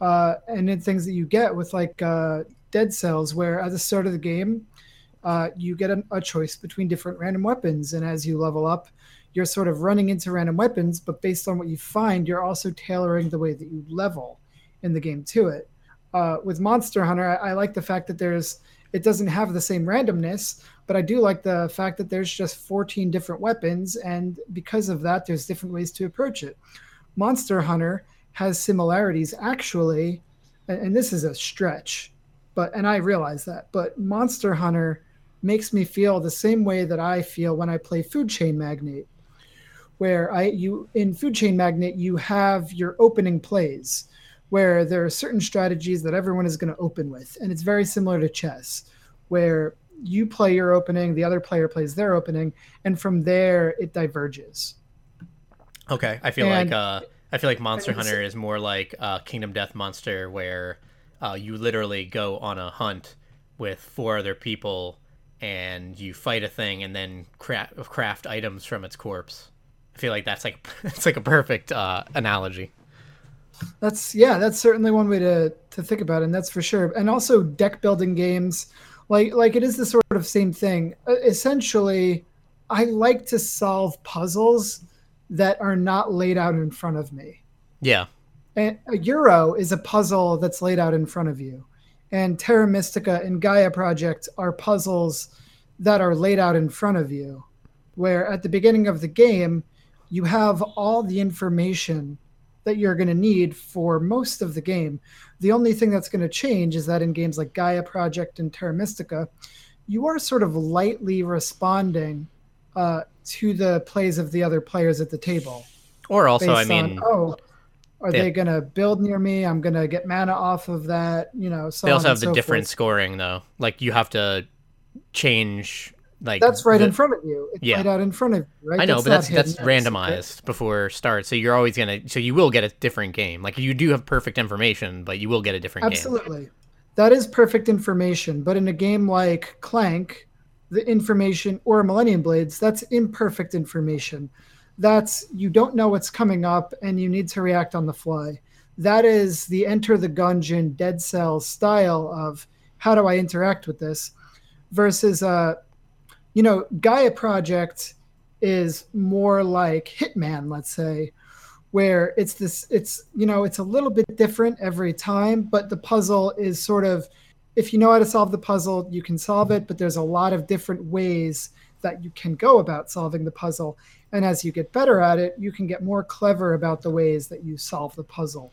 uh, and in things that you get with like uh, Dead Cells, where at the start of the game, uh, you get a, a choice between different random weapons. And as you level up, you're sort of running into random weapons, but based on what you find, you're also tailoring the way that you level in the game to it. Uh, with Monster Hunter, I, I like the fact that there's it doesn't have the same randomness, but I do like the fact that there's just 14 different weapons, and because of that, there's different ways to approach it. Monster Hunter has similarities actually, and, and this is a stretch, but and I realize that, but Monster Hunter makes me feel the same way that I feel when I play Food Chain Magnate, where I you in Food Chain Magnate you have your opening plays where there are certain strategies that everyone is going to open with. And it's very similar to chess, where you play your opening, the other player plays their opening, and from there it diverges.
Okay, I feel
And-
like uh, I feel like Monster Hunter is more like uh, Kingdom Death Monster, where uh, you literally go on a hunt with four other people and you fight a thing and then craft, craft items from its corpse. I feel like that's like it's like a perfect uh, analogy.
That's yeah, that's certainly one way to to think about it, and that's for sure. And also deck building games, like like it is the sort of same thing. Essentially, I like to solve puzzles that are not laid out in front of me.
Yeah,
And a Euro is a puzzle that's laid out in front of you. And Terra Mystica and Gaia Project are puzzles that are laid out in front of you, where at the beginning of the game, you have all the information that you're going to need for most of the game. The only thing that's going to change is that in games like Gaia Project and Terra Mystica, you are sort of lightly responding uh, to the plays of the other players at the table
or also I mean
on, oh, are
they-
they going to build near me? I'm going to get mana off of that. You know, so
they also have the
so
different
forth.
scoring though. Like you have to change like
That's right
the-
in front of you. It's
Yeah.
right out in front of you, right?
I know, but that's
not
that's
hidden, secret.
randomized before start, so you're always gonna, so you will get a different game. Like you do have perfect information, but you will get a different game.
Absolutely. That is perfect information. But in a game like Clank, the information, or Millennium Blades, that's imperfect information. That's you don't know what's coming up and you need to react on the fly. That is the enter the gungeon dead cell style of how do I interact with this versus uh you know, Gaia Project is more like Hitman, let's say, where it's this it's you know it's a little bit different every time but the puzzle is sort of if you know how to solve the puzzle you can solve it but there's a lot of different ways that you can go about solving the puzzle and as you get better at it you can get more clever about the ways that you solve the puzzle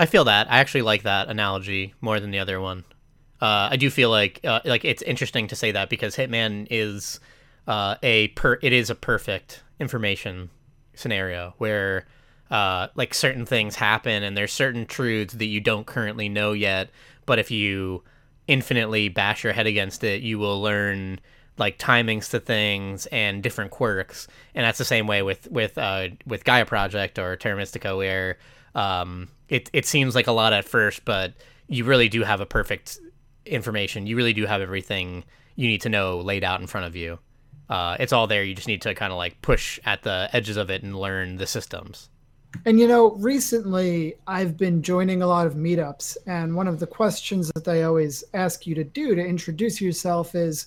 I feel that. I actually like that analogy more than the other one. Uh, I do feel like uh, like it's interesting to say that because Hitman is uh, a per it is a perfect information scenario where uh, like certain things happen and there's certain truths that you don't currently know yet, but if you infinitely bash your head against it, you will learn like timings to things and different quirks. And that's the same way with with uh, with Gaia Project or Terra Mystica, where um, it it seems like a lot at first, but you really do have a perfect information. You really do have everything you need to know laid out in front of you. Uh, it's all there. You just need to kind of like push at the edges of it and learn the systems.
And you know, recently I've been joining a lot of meetups, and one of the questions that they always ask you to do to introduce yourself is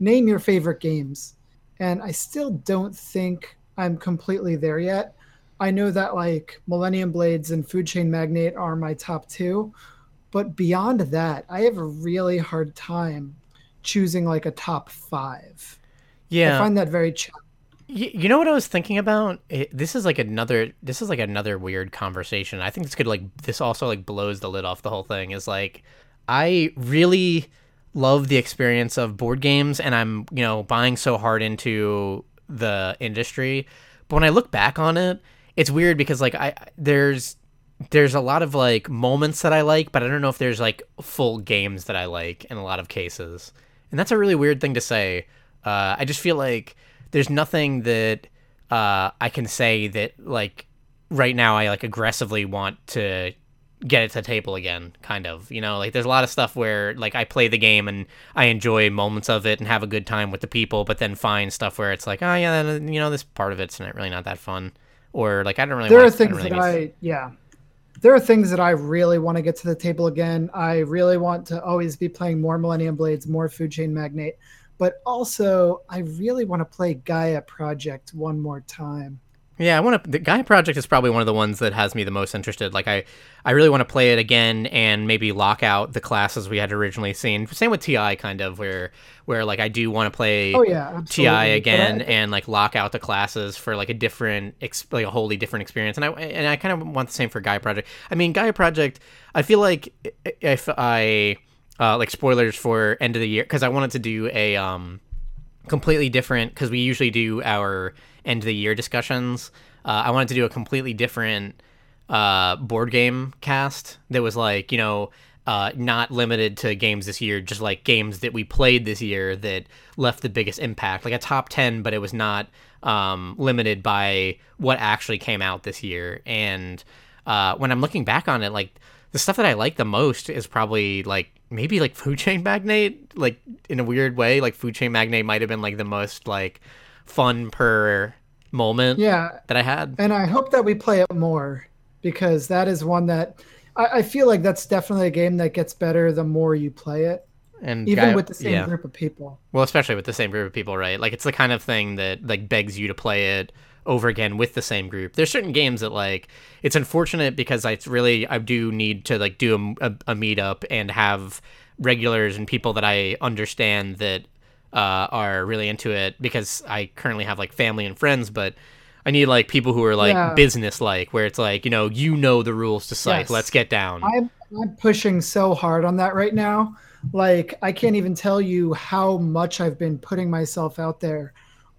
name your favorite games. And I still don't think I'm completely there yet. I know that like Millennium Blades and Food Chain Magnate are my top two, but beyond that, I have a really hard time choosing like a top five. Yeah, I find that very challenging.
You know what I was thinking about? It, this is like another. This is like another weird conversation. I think this could like this also like blows the lid off the whole thing. Is like I really love the experience of board games, and I'm you know buying so hard into the industry. But when I look back on it, it's weird because like I there's there's a lot of like moments that I like, but I don't know if there's like full games that I like in a lot of cases. And that's a really weird thing to say. Uh, I just feel like there's nothing that uh, I can say that like right now I like aggressively want to get it to the table again kind of you know like there's a lot of stuff where like i play the game and i enjoy moments of it and have a good time with the people but then find stuff where it's like oh yeah you know this part of it's not really not that fun or like i don't really
there
wanna,
are things
really
that i yeah there are things that i really want to get to the table again. I really want to always be playing more millennium blades more food chain magnate but also i really want to play gaia project one more time
yeah, I want to. The Gaia Project is probably one of the ones that has me the most interested. Like, I, I really want to play it again and maybe lock out the classes we had originally seen. Same with TI, kind of where, where like I do want to play.
Oh yeah,
TI again and like lock out the classes for like a different, like a wholly different experience. And I and I kind of want the same for Gaia Project. I mean, Gaia Project. I feel like if I, uh, like spoilers for end of the year because I wanted to do a um, completely different because we usually do our end of the year discussions. Uh, I wanted to do a completely different uh, board game cast that was like, you know, uh, not limited to games this year, just like games that we played this year that left the biggest impact, like a top 10, but it was not um, limited by what actually came out this year. And uh, when I'm looking back on it, like the stuff that I like the most is probably like maybe like Food Chain Magnate, like in a weird way, like Food Chain Magnate might have been like the most like fun per moment
yeah
that I had.
And I hope that we play it more because that is one that I, I feel like that's definitely a game that gets better the more you play it.
And
even
guy,
with the same
yeah.
group of people.
Well, especially with the same group of people, right? Like it's the kind of thing that like begs you to play it over again with the same group. There's certain games that like it's unfortunate because I really I do need to like do a, a, a meetup and have regulars and people that I understand that uh, are really into it because I currently have like family and friends, but I need like people who are like
Yeah.
business like, where it's like you know you know the rules to Scythe.
Yes.
Let's get down.
I'm, I'm pushing so hard on that right now. Like, I can't even tell you how much I've been putting myself out there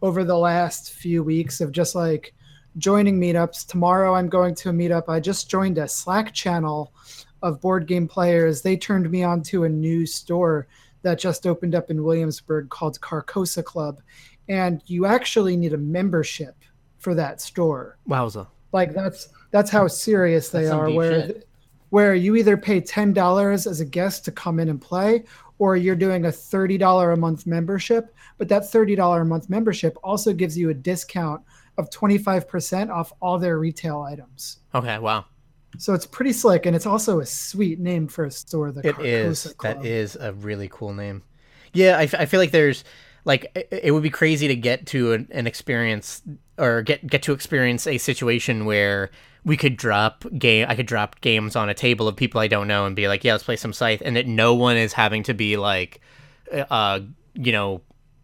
over the last few weeks of just like joining meetups. Tomorrow, I'm going to a meetup. I just joined a Slack channel of board game players. They turned me on to a new store that just opened up in Williamsburg called Carcosa Club. And you actually need a membership for that store
Wowza.
like that's that's how serious they
That's
are where
shit.
where you either pay $10 as a guest to come in and play or you're doing a $30 a month membership but that $30 a month membership also gives you a discount of 25% off all their retail items
Okay, wow.
so it's pretty slick and it's also a sweet name for a store the
It is.
Carcosa Club.
That is a really cool name. Yeah, I, f- I feel like there's like it, it would be crazy to get to an, an experience or get get to experience a situation where we could drop game. I could drop games on a table of people I don't know and be like, yeah, let's play some Scythe, and that no one is having to be like, uh, you know,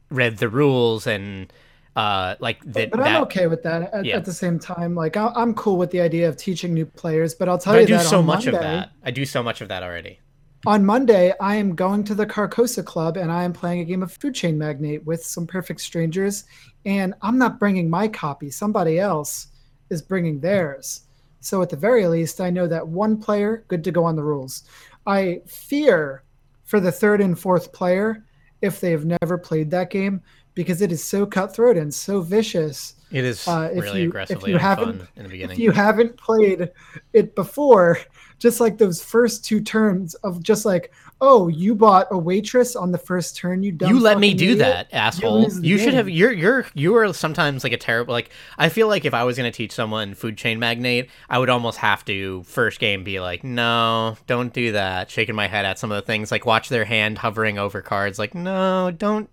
read the rules and uh like that.
but
that
I'm okay with that. At,
Yeah.
at the same time, like I- I'm cool with the idea of teaching new players. But I'll tell
but I
you
do
that
so much
Monday,
of that. I do so much of that already.
On Monday, I am going to the Carcosa Club and I am playing a game of Food Chain Magnate with some perfect strangers. And I'm not bringing my copy, somebody else is bringing theirs. So, at the very least, I know that one player, good to go on the rules. I fear for the third and fourth player if they've never played that game because it is so cutthroat and so vicious.
It is
Uh, if
really
you- if
aggressively
you
and
haven't-
fun in the beginning.
If you haven't played it before, just like those first two turns of just like, oh, you bought a waitress on the first turn, you
you let me do
idiot.
that asshole. you, should have you're you're you are sometimes like a terrible like i feel like if i was going to teach someone food chain magnate i would almost have to first game be like no don't do that shaking my head at some of the things like watch their hand hovering over cards like no don't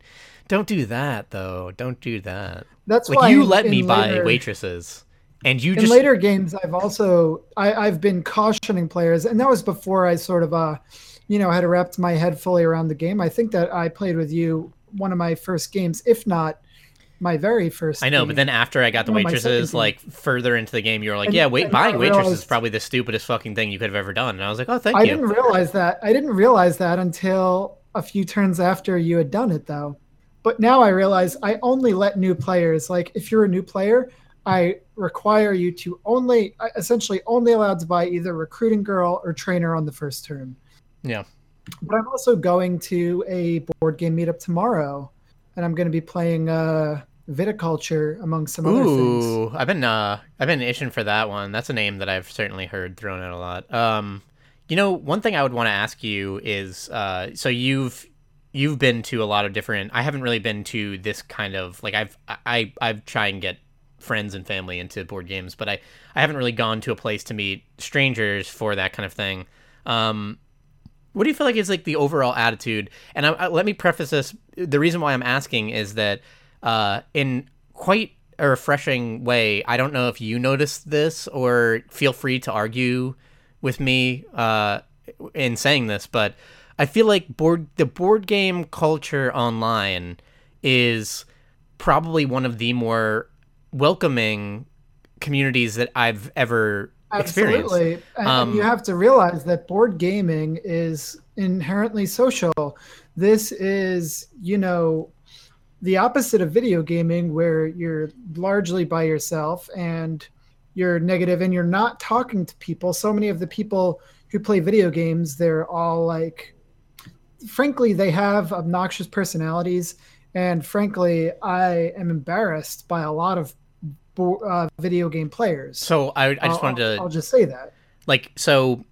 don't do that though don't do that.
That's
like
why
you let me
in
buy waitresses and you
in
just
later games i've also I, i've been cautioning players and that was before i sort of uh you know had wrapped my head fully around the game i think that i played with you one of my first games if not my very first
I know,
game.
but then after I got the waitresses, like further into the game, you were like,
And-
"Yeah, wait, buying
I
waitresses is probably the stupidest fucking thing you could have ever done." And I was like, "Oh, thank
I
you."
I didn't realize that. I didn't realize that until a few turns after you had done it, though. But now I realize I only let new players. Like, if you're a new player, I require you to only, essentially, only allowed to buy either recruiting girl or trainer on the first turn.
Yeah.
But I'm also going to a board game meetup tomorrow, and I'm going to be playing uh, viticulture, among some other things.
Ooh, I've been uh, I've been itching for that one. That's a name that I've certainly heard thrown out a lot. Um, you know, one thing I would want to ask you is, uh, so you've you've been to a lot of different. I haven't really been to this kind of like I've I I've tried and get friends and family into board games, but I I haven't really gone to a place to meet strangers for that kind of thing. Um, what do you feel like is like the overall attitude? And I, I, let me preface this: the reason why I'm asking is that uh, in quite a refreshing way, I don't know if you noticed this or feel free to argue with me uh, in saying this, but I feel like board the board game culture online is probably one of the more welcoming communities that I've ever experienced.
Absolutely. And
Um,
you have to realize that board gaming is inherently social. This is, you know, the opposite of video gaming, where you're largely by yourself and you're negative and you're not talking to people. So many of the people who play video games, they're all like, frankly, they have obnoxious personalities. And frankly, I am embarrassed by a lot of uh, video game players.
So I, I just wanted
I'll,
to
I'll just say that.
like so.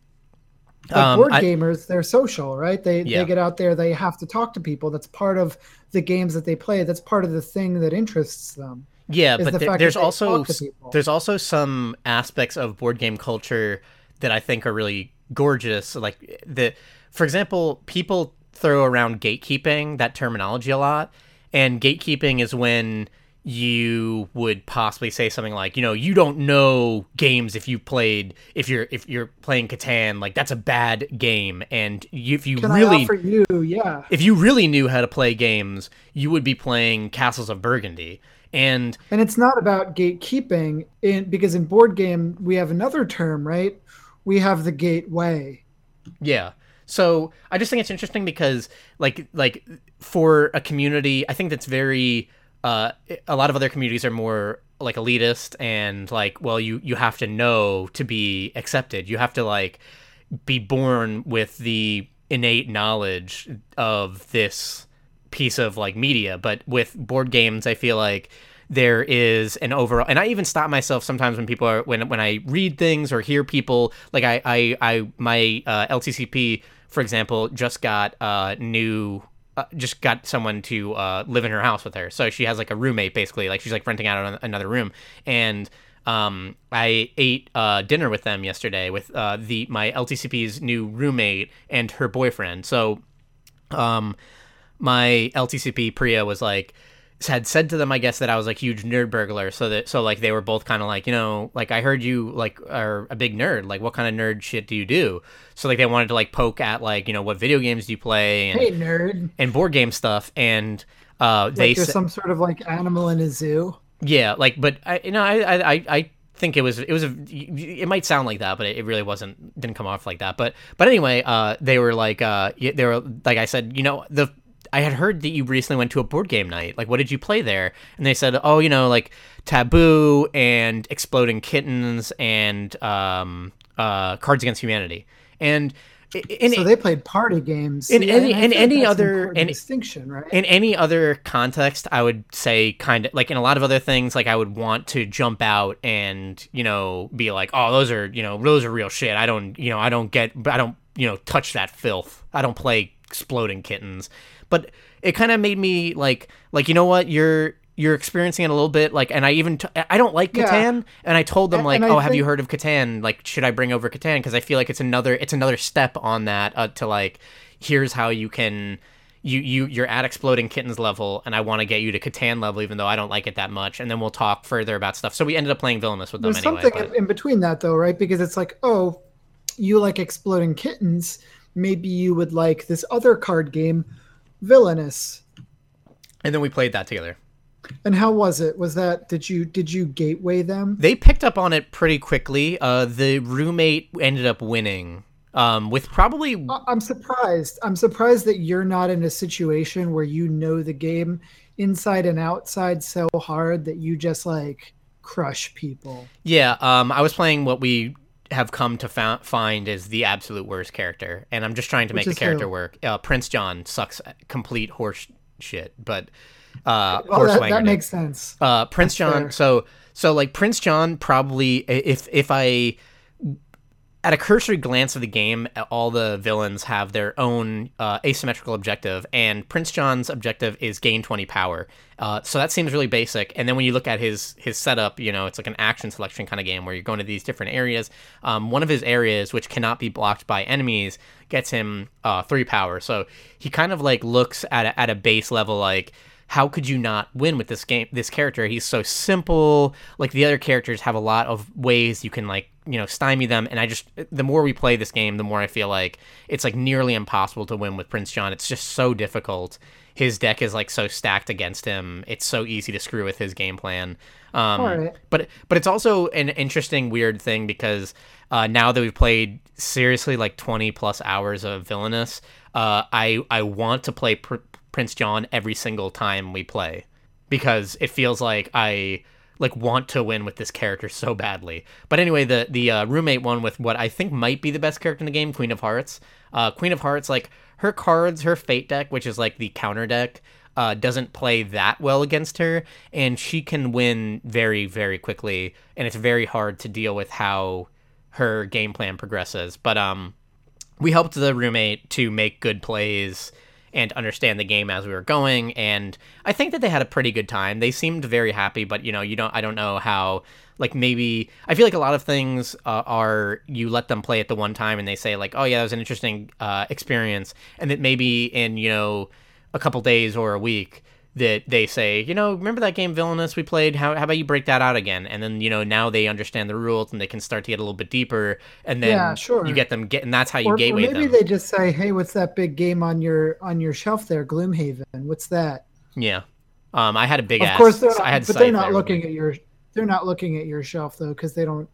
Like
um,
board
I-
gamers, they're social, right? They
Yeah.
they get out there, they have to talk to people. That's part of the games that they play. That's part of the thing that interests them.
Yeah, but
the fact
there's also
talk to
s-
people.
there's also some aspects of board game culture that I think are really gorgeous. Like the, for example, people throw around gatekeeping that terminology a lot, and gatekeeping is when you would possibly say something like, you know, you don't know games if you played if you're if you're playing Catan, like that's a bad game, and you, if you
Can
really
you? Yeah,
if you really knew how to play games, you would be playing Castles of Burgundy. And
and it's not about gatekeeping in because in board game we have another term, right? We have the gateway.
Yeah. So I just think it's interesting because like like for a community, I think that's very uh a lot of other communities are more like elitist and like well you you have to know to be accepted. You have to like be born with the innate knowledge of this piece of like media but with board games i feel like there is an overall and i even stop myself sometimes when people are when when i read things or hear people like i i, I my uh, ltcp for example just got uh new uh, just got someone to uh, live in her house with her. So she has like a roommate basically. Like she's like renting out another room. And um, I ate uh, dinner with them yesterday with uh, the my LTCP's new roommate and her boyfriend. So, um, my LTCP Priya was like had said to them, I guess that I was like huge nerd burglar. So that so like they were both kind of like you know like I heard you like are a big nerd. Like what kind of nerd shit do you do? So like they wanted to like poke at like you know what video games do you play and
Hey, nerd!
and board game stuff and. Uh, they
Like you're
sa-
some sort of like animal in a zoo.
yeah, like, but I, you know, I, I, I- think it was, it was a, it might sound like that, but it, it really wasn't, didn't come off like that. But, but anyway, uh, they were like, uh, they were like I said, you know, the, I had heard that you recently went to a board game night. Like, what did you play there? And they said, oh, you know, like Taboo and Exploding Kittens and um, uh, Cards Against Humanity. And in,
so they played party games.
in
See,
any-
I- I
in any other- in-
distinction, right?
in any other context, I would say kind of like in a lot of other things, like I would want to jump out and you know be like, oh, those are you know those are real shit. I don't you know I don't get I don't you know touch that filth. I don't play exploding kittens. But it kind of made me like like you know what you're you're experiencing it a little bit like and I even t- I don't like
Yeah.
Catan and I told them like oh have you heard of Catan like should I bring over Catan because I feel like it's another it's another step on that uh, to like here's how you can you you you're at exploding kittens level and I want to get you to Catan level even though I don't like it that much and then we'll talk further about stuff. So we ended up playing villainous with them
There's
anyway.
something
but-
in, in between that though, right? Because it's like, oh, you like exploding kittens. Maybe you would like this other card game, Villainous.
and then we played that together.
And how was it? Was that did you did you gateway them?
They picked up on it pretty quickly. Uh, the roommate ended up winning um, with probably
I'm surprised. I'm surprised that you're not in a situation where you know the game inside and outside so hard that you just like crush people.
Yeah, um, I was playing what we have come to fa- find is the absolute worst character, and I'm just trying to make the character work. Uh, Prince John sucks complete horse shit, but uh,
well,
horse
that, that makes sense.
Uh, Prince
That's
John.
fair.
So so like Prince John probably if if I at a cursory glance of the game, all the villains have their own uh, asymmetrical objective, and Prince John's objective is gain twenty power. Uh, so that seems really basic. And then when you look at his his setup, you know, it's like an action selection kind of game where you're going to these different areas. Um, one of his areas, which cannot be blocked by enemies, gets him uh, three power. So he kind of like looks at a, at a base level like how could you not win with this game this character? He's so simple. Like the other characters have a lot of ways you can like you know stymie them. And i just the more we play this game the more i feel like it's like nearly impossible to win with prince john. It's just so difficult. His deck is like so stacked against him. It's so easy to screw with his game plan. Um,
Alright.
but but it's also an interesting weird thing because uh, now that we've played seriously like 20 plus hours of villainous uh, i i want to play pr- prince john every single time we play because it feels like i like want to win with this character so badly but anyway the the uh, roommate won with what i think might be the best character in the game queen of hearts uh, queen of hearts like her cards her fate deck which is like the counter deck uh, doesn't play that well against her, and she can win very, very quickly, and it's very hard to deal with how her game plan progresses. But um, we helped the roommate to make good plays and understand the game as we were going, and I think that they had a pretty good time. They seemed very happy, but you know, you don't, I don't know how. Like maybe I feel like a lot of things uh, are you let them play at the one time and they say like, oh yeah, that was an interesting uh, experience, and that maybe in you know a couple days or a week that they say, you know, remember that game Villainous we played? How, how about you break that out again? And then, you know, now they understand the rules and they can start to get a little bit deeper. And then
Yeah, sure.
you get them get, and that's how you
Or, or maybe
them.
they just say, "Hey, what's that big game on your on your shelf there, Gloomhaven? What's that?"
Yeah. Um, I had a big
Of
ass.
course, they're not,
I had
but they're not looking at your they're not looking at your shelf though because they don't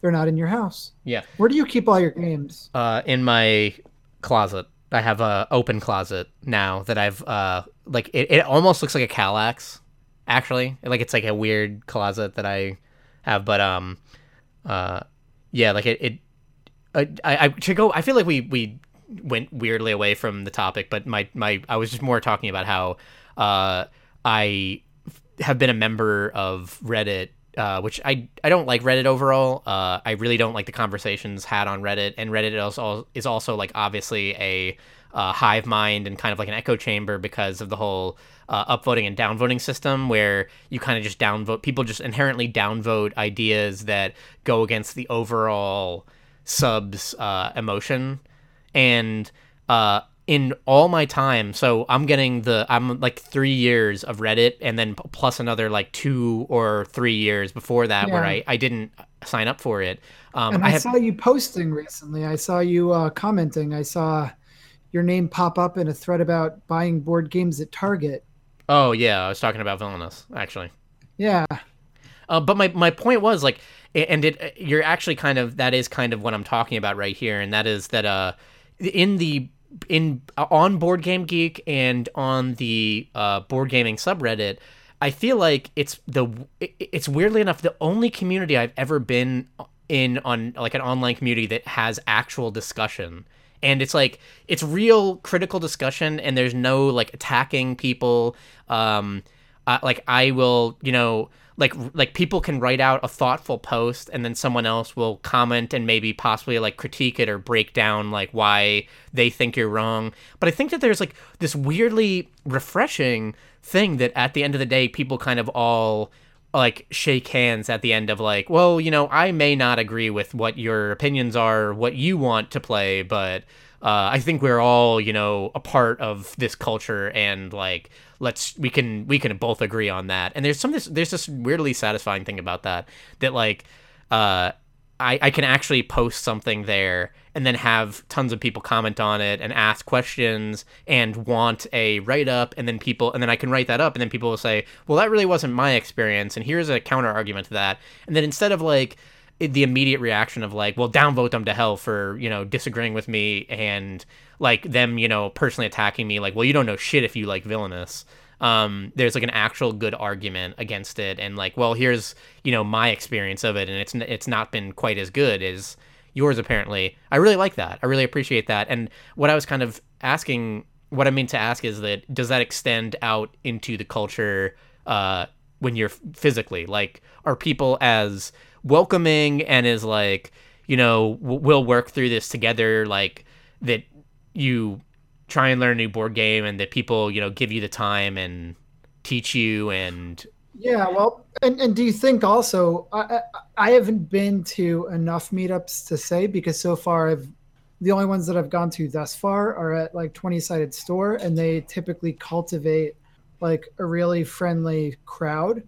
they're not in your house.
Yeah.
Where do you keep all your games?
Uh, in my closet. I have a open closet now that I've uh like it, it almost looks like a Kallax, actually. Like it's like a weird closet that I have, but um uh yeah, like it it I I, I to go I feel like we we went weirdly away from the topic, but my my I was just more talking about how uh I have been a member of Reddit, uh, which I I don't like Reddit overall. Uh, I really don't like the conversations had on Reddit, and Reddit also is also like obviously a uh, hive mind and kind of like an echo chamber because of the whole uh, upvoting and downvoting system, where you kind of just downvote people just inherently downvote ideas that go against the overall subs uh, emotion and uh in all my time so i'm getting the i'm like three years of reddit and then plus another like two or three years before that where i i didn't sign up for it um
And
i
I,
have
saw you posting recently. I saw you uh, commenting. I saw your name pop up in a thread about buying board games at Target.
oh yeah i was talking about villainous actually
Yeah,
Uh, but my, my point was like, and it you're actually kind of that is kind of what I'm talking about right here, and that is that uh in the in uh, on Board Game Geek and on the uh, board gaming subreddit, I feel like it's the it's weirdly enough the only community I've ever been in on like an online community that has actual discussion. And it's like it's real critical discussion and there's no like attacking people. Um uh, like i will you know like like people can write out a thoughtful post and then someone else will comment and maybe possibly like critique it or break down like why they think you're wrong. But i think that there's like this weirdly refreshing thing that at the end of the day people kind of all like shake hands at the end of like well you know i may not agree with what your opinions are what you want to play but uh, i think we're all you know a part of this culture and like let's we can we can both agree on that and there's some this there's this weirdly satisfying thing about that that like uh I, I can actually post something there and then have tons of people comment on it and ask questions and want a write up and then people and then I can write that up and then people will say, well, that really wasn't my experience and here's a counter argument to that. And then instead of like the immediate reaction of like, well, downvote them to hell for you know disagreeing with me and like them you know personally attacking me like, well, you don't know shit if you like villainous um, there's like an actual good argument against it, and like, well, here's you know my experience of it, and it's it's not been quite as good as yours apparently. I really like that. I really appreciate that. And what I was kind of asking what I mean to ask is that does that extend out into the culture uh, when you're physically like are people as welcoming and is like you know we'll work through this together like that you try and learn a new board game and that people you know give you the time and teach you and
yeah well and, and do you think also I, I haven't been to enough meetups to say because so far i've the only ones that i've gone to thus far are at like 20 sided store and they typically cultivate like a really friendly crowd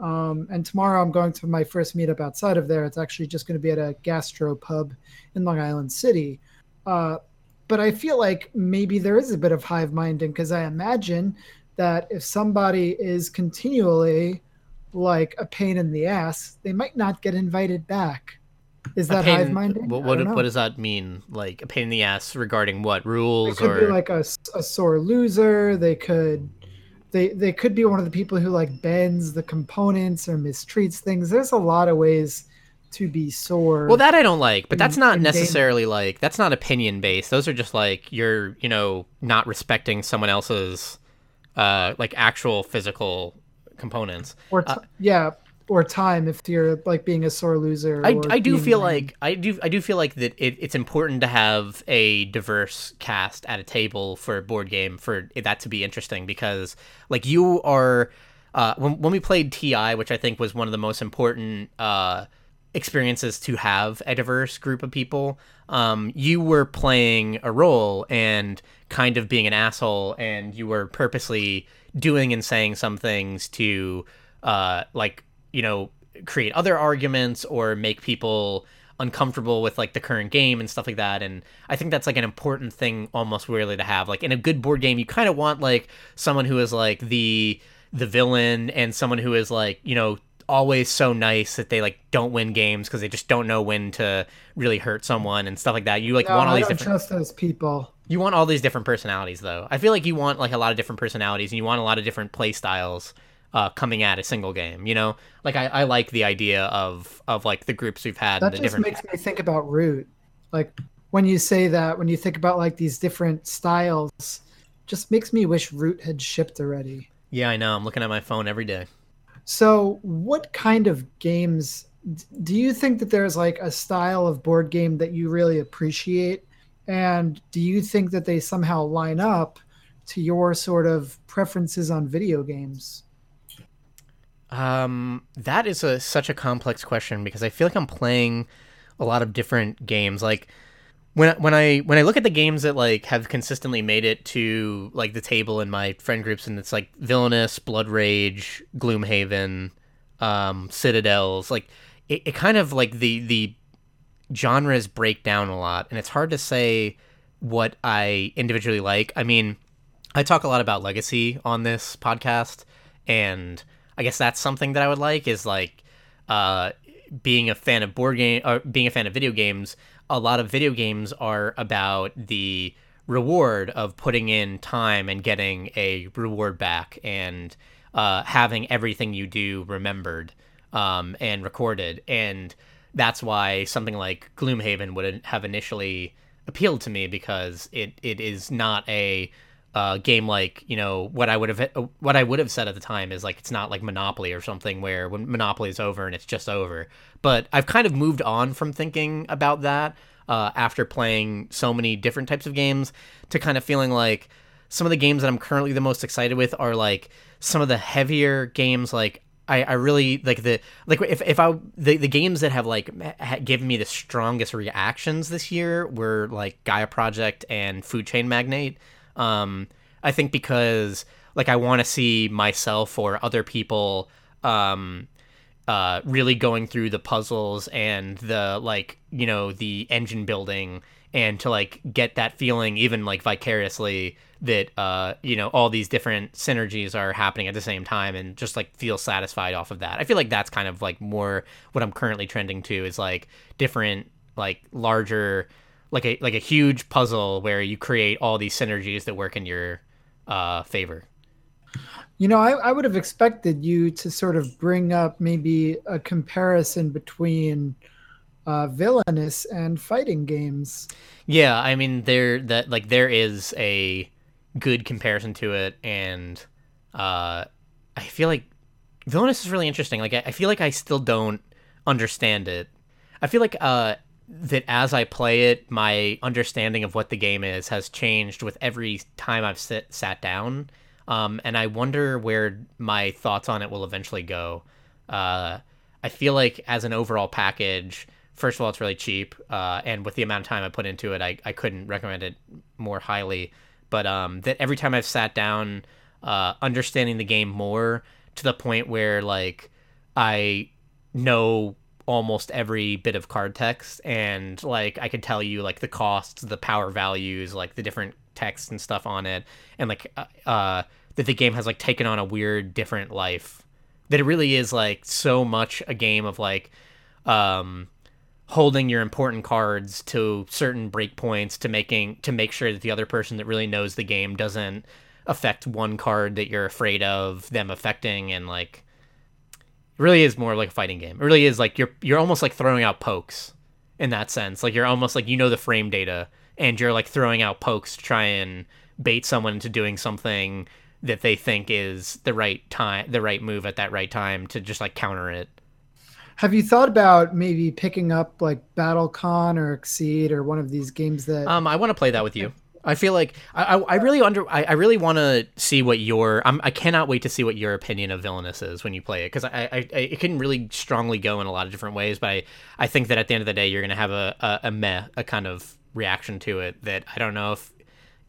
um, and tomorrow i'm going to my first meetup outside of there it's actually just going to be at a gastro pub in long island city uh, but I feel like maybe there is a bit of hive minding because I imagine that if somebody is continually like a pain in the ass, they might not get invited back. Is that hive minding?
What what, what, does that mean? Like a pain in the ass regarding what rules?
They could
or...
be like a, a sore loser. They could they they could be one of the people who like bends the components or mistreats things. There's a lot of ways to be sore.
Well, that I don't like, but that's not necessarily like that's not opinion based. Those are just like you're, you know, not respecting someone else's uh like actual physical components.
Or t- uh, yeah, or time if you're like being a sore loser.
I, I do feel like I do I do feel like that it, it's important to have a diverse cast at a table for a board game for that to be interesting because like you are uh, when when we played TI, which I think was one of the most important uh, experiences to have a diverse group of people. Um, you were playing a role and kind of being an asshole, and you were purposely doing and saying some things to, uh, like, you know, create other arguments or make people uncomfortable with like the current game and stuff like that and i think that's like an important thing almost really to have like in a good board game you kind of want like someone who is like the the villain and someone who is like you know always so nice that they like don't win games because they just don't know when to really hurt someone and stuff like that. You like
no,
want all
I
these
don't
different
trust those people.
You want all these different personalities though. I feel like you want like a lot of different personalities and you want a lot of different play styles uh, coming at a single game. You know, like I, I like the idea of of like the groups we've had.
That
just
different... makes me think about Root. Like when you say that, when you think about like these different styles, just makes me wish Root had shipped already.
Yeah, I know. I'm looking at my phone every day.
So, what kind of games do you think that there's like a style of board game that you really appreciate? And do you think that they somehow line up to your sort of preferences on video games?
Um, that is a such a complex question because I feel like I'm playing a lot of different games. Like when when I when I look at the games that like have consistently made it to like the table in my friend groups, and it's like Villainous, Blood Rage, Gloomhaven, um, Citadels, like it, it kind of like the the genres break down a lot, and it's hard to say what I individually like. I mean, I talk a lot about legacy on this podcast, and I guess that's something that I would like is like uh, being a fan of board game or being a fan of video games a lot of video games are about the reward of putting in time and getting a reward back and uh, having everything you do remembered um, and recorded. And that's why something like Gloomhaven would have initially appealed to me because it, it is not a uh, game like you know what I would have what I would have said at the time is like it's not like Monopoly or something where when Monopoly is over and it's just over. But I've kind of moved on from thinking about that uh, after playing so many different types of games to kind of feeling like some of the games that I'm currently the most excited with are like some of the heavier games like I, I really like the like if, if I the, the games that have like given me the strongest reactions this year were like Gaia Project and Food Chain Magnate. Um, I think because like I want to see myself or other people um, uh, really going through the puzzles and the like you know the engine building and to like get that feeling even like vicariously that uh you know all these different synergies are happening at the same time and just like feel satisfied off of that. I feel like that's kind of like more what i'm currently trending to is like different like larger like a like a huge puzzle where you create all these synergies that work in your uh favor
you know, I, I would have expected you to sort of bring up maybe a comparison between uh, villainous and fighting games.
Yeah, I mean there that like there is a good comparison to it, and uh, I feel like Villainous is really interesting. Like I, I feel like I still don't understand it. I feel like uh, that as I play it, my understanding of what the game is has changed with every time I've sit, sat down. Um, and I wonder where my thoughts on it will eventually go. Uh, I feel like as an overall package, first of all, it's really cheap, uh, and with the amount of time I put into it, I, I couldn't recommend it more highly. But um, that every time I've sat down, uh, understanding the game more to the point where like I know almost every bit of card text and like I could tell you like the costs, the power values, like the different texts and stuff on it, and like uh, uh that the game has like taken on a weird different life. That it really is like so much a game of like um holding your important cards to certain breakpoints to making to make sure that the other person that really knows the game doesn't affect one card that you're afraid of them affecting and like really is more like a fighting game. It really is like you're you're almost like throwing out pokes in that sense. Like you're almost like you know the frame data and you're like throwing out pokes to try and bait someone into doing something that they think is the right time the right move at that right time to just like counter it.
Have you thought about maybe picking up like BattleCon or Exceed or one of these games that
Um I want to play that with you. I feel like I, I, I really under I, I really want to see what your I'm, I cannot wait to see what your opinion of Villainous is when you play it because I, I, I it can really strongly go in a lot of different ways but I, I think that at the end of the day you're gonna have a, a, a meh a kind of reaction to it that I don't know if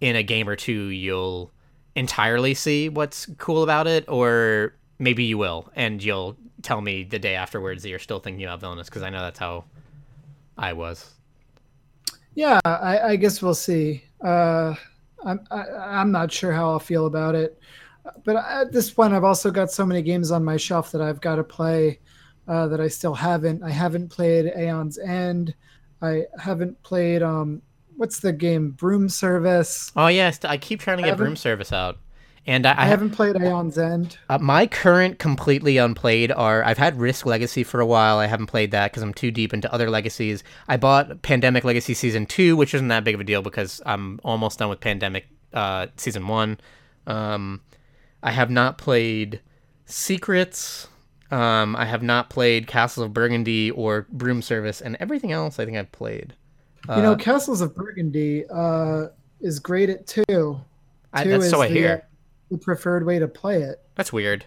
in a game or two you'll entirely see what's cool about it or maybe you will and you'll tell me the day afterwards that you're still thinking about Villainous because I know that's how I was.
Yeah, I, I guess we'll see. Uh, I'm I, I'm not sure how I'll feel about it, but at this point, I've also got so many games on my shelf that I've got to play uh, that I still haven't. I haven't played Aeon's End. I haven't played um, what's the game Broom Service.
Oh yes, I keep trying to get Broom Service out. And I,
I, haven't played Aeon's End.
Uh, my current completely unplayed are I've had Risk Legacy for a while. I haven't played that because I'm too deep into other legacies. I bought Pandemic Legacy Season 2, which isn't that big of a deal because I'm almost done with Pandemic uh, Season 1. Um, I have not played Secrets. Um, I have not played Castles of Burgundy or Broom Service, and everything else I think I've played.
Uh, you know, Castles of Burgundy uh, is great at two. two
I, that's so I hear
the preferred way to play it.
That's weird.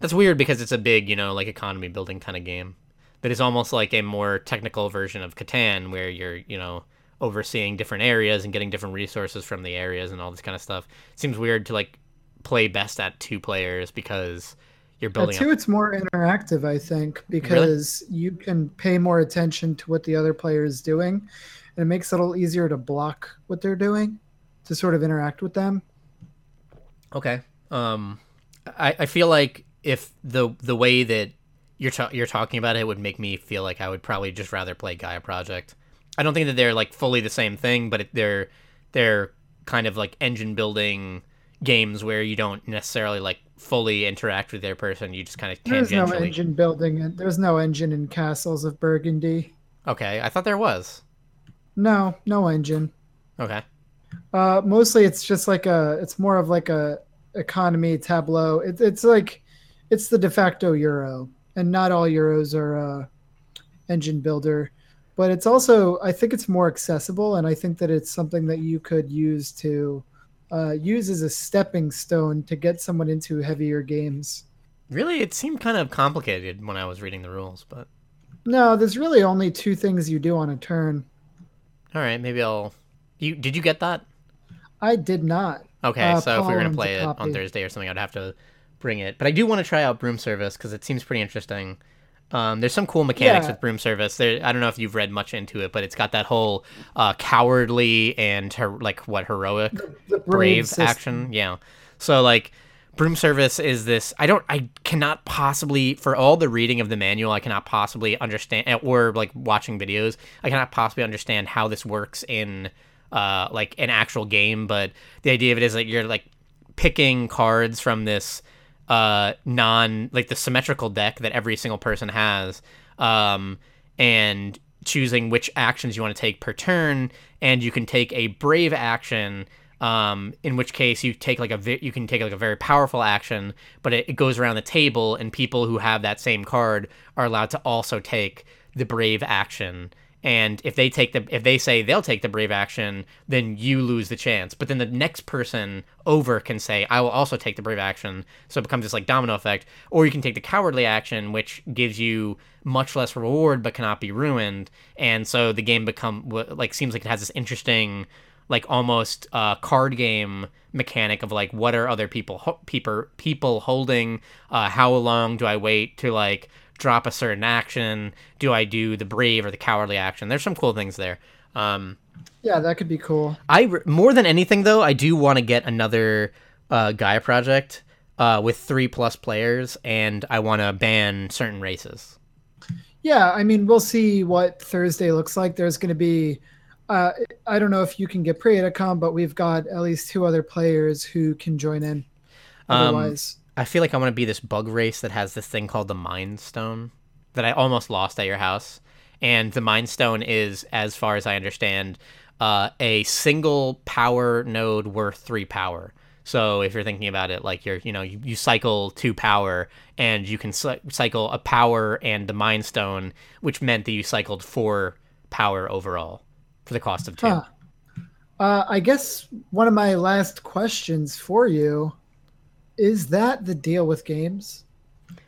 That's weird because it's a big, you know, like economy building kind of game. That is almost like a more technical version of Catan where you're, you know, overseeing different areas and getting different resources from the areas and all this kind of stuff. It seems weird to like play best at two players because you're building
at two
up...
it's more interactive, I think, because really? you can pay more attention to what the other player is doing and it makes it a little easier to block what they're doing to sort of interact with them.
Okay. Um, I, I feel like if the the way that you're ta- you're talking about it would make me feel like I would probably just rather play Gaia Project. I don't think that they're like fully the same thing, but it, they're they're kind of like engine building games where you don't necessarily like fully interact with their person. You just kind of can't.
there's no engine building. And there's no engine in Castles of Burgundy.
Okay, I thought there was.
No, no engine.
Okay.
Uh, mostly it's just like a. It's more of like a economy tableau. It's it's like it's the de facto euro, and not all euros are uh, engine builder. But it's also I think it's more accessible, and I think that it's something that you could use to uh, use as a stepping stone to get someone into heavier games.
Really, it seemed kind of complicated when I was reading the rules, but
no, there's really only two things you do on a turn.
All right, maybe I'll. You did you get that?
I did not.
Okay, uh, so if we were gonna play it on Thursday or something, I'd have to bring it. But I do want to try out Broom Service because it seems pretty interesting. Um, there's some cool mechanics yeah. with Broom Service. There, I don't know if you've read much into it, but it's got that whole uh, cowardly and her, like what heroic, the, the brave system. action. Yeah. So like, Broom Service is this. I don't. I cannot possibly, for all the reading of the manual, I cannot possibly understand, or like watching videos, I cannot possibly understand how this works in uh, like an actual game, but the idea of it is like you're like picking cards from this uh, non like the symmetrical deck that every single person has, um, and choosing which actions you want to take per turn, and you can take a brave action Um, in which case you take like a you can take like a very powerful action, but it, it goes around the table, and people who have that same card are allowed to also take the brave action and if they take the if they say they'll take the brave action then you lose the chance. But then the next person over can say i will also take the brave action. So it becomes this like domino effect. Or you can take the cowardly action which gives you much less reward but cannot be ruined. And so the game become like seems like it has this interesting like almost uh, card game mechanic of like what are other people ho- people people holding? Uh, how long do i wait to like drop a certain action? Do I do the brave or the cowardly action? There's some cool things there. Um,
yeah, that could be cool.
I more than anything though, I do want to get another uh, Gaia project uh, with three plus players, and I want to ban certain races.
Yeah, I mean, we'll see what Thursday looks like. There's going to be, uh, I don't know if you can get Priya to come, but we've got at least two other players who can join in.
Um, Otherwise, um, I feel like I want to be this bug race that has this thing called the Mind Stone that I almost lost at your house. And the Mind Stone is, as far as I understand, uh, a single power node worth three power. So if you're thinking about it, like you're, you know, you, you cycle two power, and you can cycle a power and the Mind Stone, which meant that you cycled four power overall for the cost of two. Huh.
Uh, I guess one of my last questions for you is that the deal with games?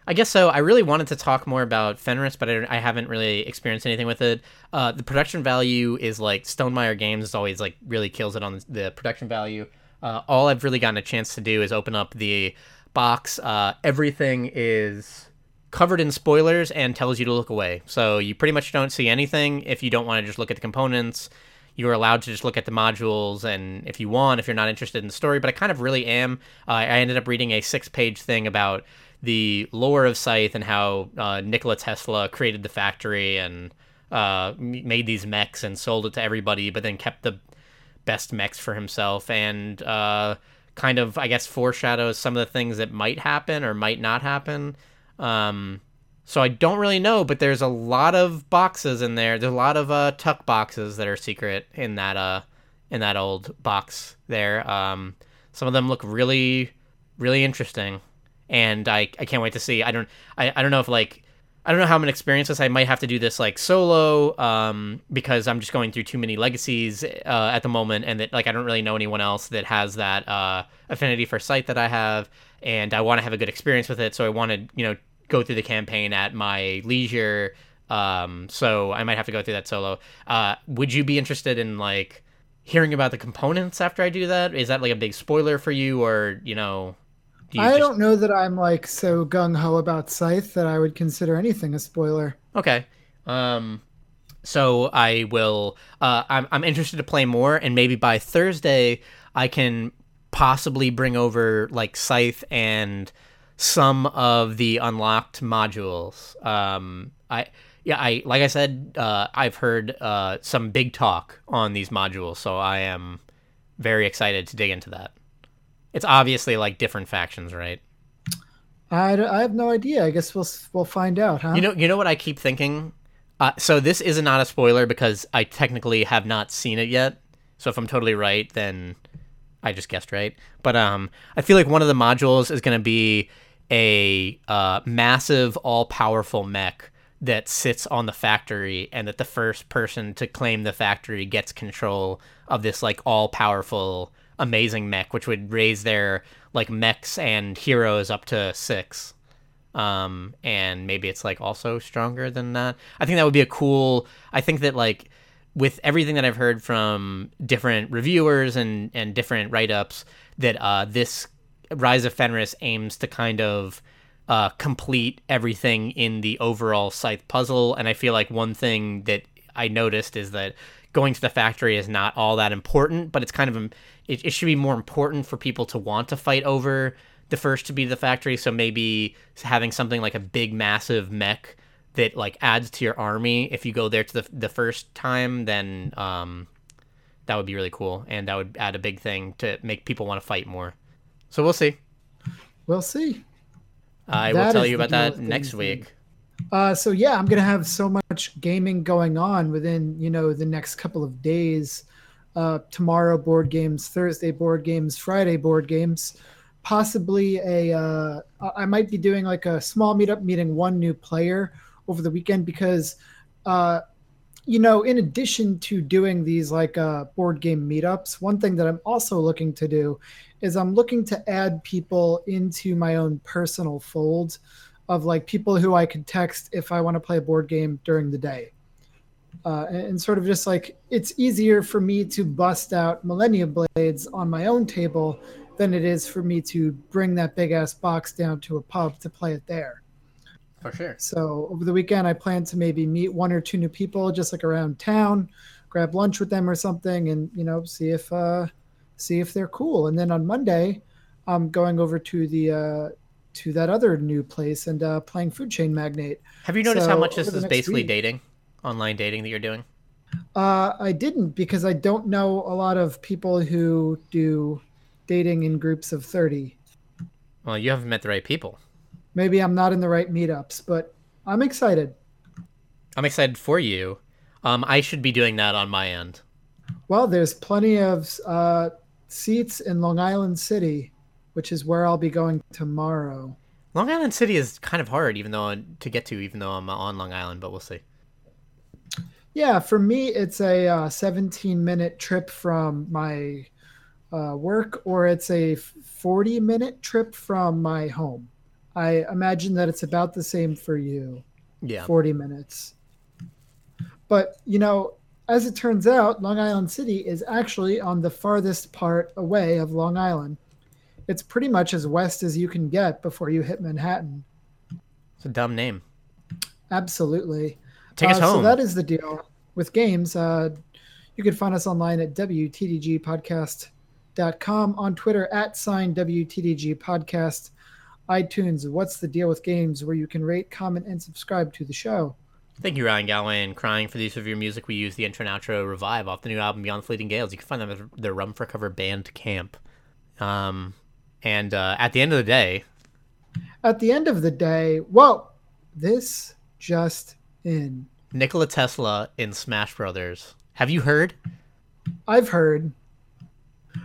I guess so. I really wanted to talk more about Fenris, but I, I haven't really experienced anything with it. Uh, the production value is like Stonemaier Games is always like really kills it on the production value. Uh, all I've really gotten a chance to do is open up the box. Uh, everything is covered in spoilers and tells you to look away. So you pretty much don't see anything if you don't want to just look at the components you're allowed to just look at the modules and if you want if you're not interested in the story but i kind of really am. Uh, i ended up reading a six page thing about the lore of scythe and how uh, nikola tesla created the factory and uh, made these mechs and sold it to everybody but then kept the best mechs for himself and uh, kind of i guess foreshadows some of the things that might happen or might not happen. Um, so I don't really know, but there's a lot of boxes in there. There's a lot of uh, tuck boxes that are secret in that uh in that old box there. Um, some of them look really really interesting, and I I can't wait to see. I don't I, I don't know if like I don't know how I'm gonna experience this. I might have to do this like solo, um, because I'm just going through too many legacies uh, at the moment, and that like I don't really know anyone else that has that uh, affinity for Scythe that I have, and I want to have a good experience with it. So I wanted you know go through the campaign at my leisure. Um, so I might have to go through that solo. Uh, would you be interested in like hearing about the components after I do that? Is that like a big spoiler for you, or you know?
Do you I just... don't know that I'm like so gung ho about Scythe that I would consider anything a spoiler.
Okay. Um, so I will. Uh, I'm I'm interested to play more, and maybe by Thursday I can possibly bring over like Scythe and some of the unlocked modules. Um, I yeah, I like I said, uh, I've heard uh, some big talk on these modules, so I am very excited to dig into that. It's obviously like different factions, right?
I, I have no idea. I guess we'll we'll find out, huh?
You know, you know what I keep thinking. Uh, so this is not a spoiler because I technically have not seen it yet. So if I'm totally right, then I just guessed right. But um, I feel like one of the modules is going to be a uh, massive, all powerful mech that sits on the factory, and that the first person to claim the factory gets control of this like all powerful, amazing mech, which would raise their like mechs and heroes up to six. Um, and maybe it's like also stronger than that. I think that would be a cool. I think that like with everything that I've heard from different reviewers and and different write ups, that uh, this Rise of Fenris aims to kind of uh, complete everything in the overall scythe puzzle. And I feel like one thing that I noticed is that going to the factory is not all that important, but it's kind of it, it should be more important for people to want to fight over the first to be the factory. So maybe having something like a big, massive mech that like adds to your army if you go there to the the first time, then um, that would be really cool, and that would add a big thing to make people want to fight more. So we'll see.
We'll see.
I that will tell you about that next week.
Uh, so yeah, I'm gonna have so much gaming going on within you know the next couple of days. uh, tomorrow board games, Thursday board games, Friday board games. Possibly a, uh, I might be doing like a small meetup, meeting one new player over the weekend because, uh, you know, in addition to doing these like uh, board game meetups, one thing that I'm also looking to do is I'm looking to add people into my own personal fold of like people who I could text if I want to play a board game during the day. Uh, and, and, sort of just like it's easier for me to bust out Millennium Blades on my own table than it is for me to bring that big ass box down to a pub to play it there.
For sure.
So over the weekend, I plan to maybe meet one or two new people just like around town, grab lunch with them or something, and you know see if uh, see if they're cool. And then on Monday, I'm going over to the uh, to that other new place and uh, playing Food Chain Magnate.
Have you noticed so how much this is basically week, dating, online dating that you're doing?
Uh, I didn't because I don't know a lot of people who do dating in groups of 30.
Well, you haven't met the right people.
Maybe I'm not in the right meetups, but I'm excited.
I'm excited for you. Um, I should be doing that on my end.
Well, there's plenty of uh, seats in Long Island City which is where I'll be going tomorrow.
Long Island City is kind of hard, even though to get to, even though I'm on Long Island, but we'll see.
Yeah, for me, it's a uh, 17 minute trip from my uh, work, or it's a 40 minute trip from my home. I imagine that it's about the same for you.
Yeah.
40 minutes. But, you know, as it turns out, Long Island City is actually on the farthest part away of Long Island it's pretty much as west as you can get before you hit Manhattan.
It's a dumb name.
Absolutely.
Take us uh, home.
So that is the deal with games. Uh, you can find us online at WTDGpodcast.com, on Twitter at sign WTDG podcast, iTunes, What's the Deal with Games, where you can rate, comment, and subscribe to the show.
Thank you, Ryan Galloway, and crying for the use of your music. We use the intro and outro Revive off the new album Beyond Fleeting Gales. You can find them at their Run for Cover Bandcamp. Um, and uh, at the end of the day,
at the end of the day, whoa, this just in.
Nikola Tesla in Smash Brothers. Have you heard?
I've heard.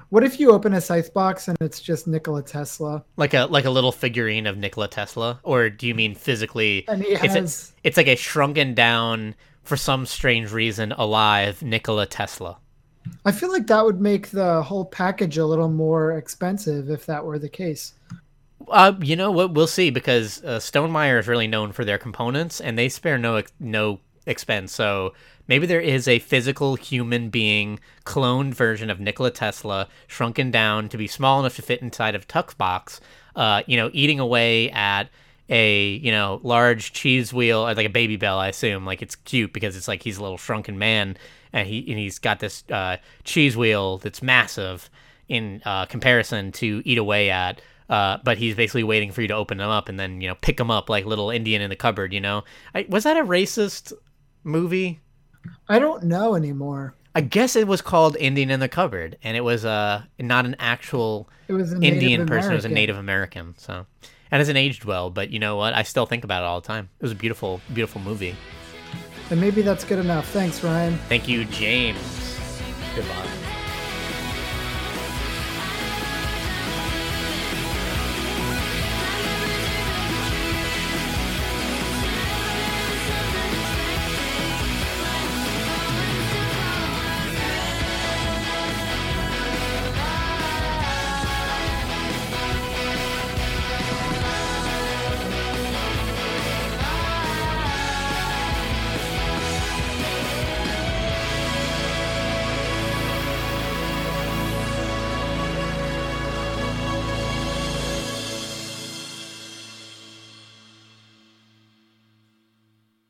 What if you open a scythe box and it's just Nikola Tesla?
Like a like a little figurine of Nikola Tesla, or do you mean physically?
And he has... it's,
a, it's like a shrunken down, for some strange reason, alive Nikola Tesla.
I feel like that would make the whole package a little more expensive if that were the case.
Uh, you know what? We'll see because uh, Stonemaier is really known for their components, and they spare no no expense. So maybe there is a physical human being cloned version of Nikola Tesla, shrunken down to be small enough to fit inside of Tuck's box. Uh, you know, eating away at a you know large cheese wheel, like a Babybel I assume. Like it's cute because it's like he's a little shrunken man, and he and he's got this uh, cheese wheel that's massive in uh, comparison to eat away at. Uh, but he's basically waiting for you to open them up and then you know pick them up like little Indian in the cupboard. You know, I, was that a racist movie?
I don't know anymore.
I guess it was called Indian in the Cupboard, and it was uh not an actual
it was an
Indian
person.
It was a Native American. So, and it hasn't aged well, but you know what? I still think about it all the time. It was a beautiful, beautiful movie.
And maybe that's good enough. Thanks, Ryan.
Thank you, James. Goodbye.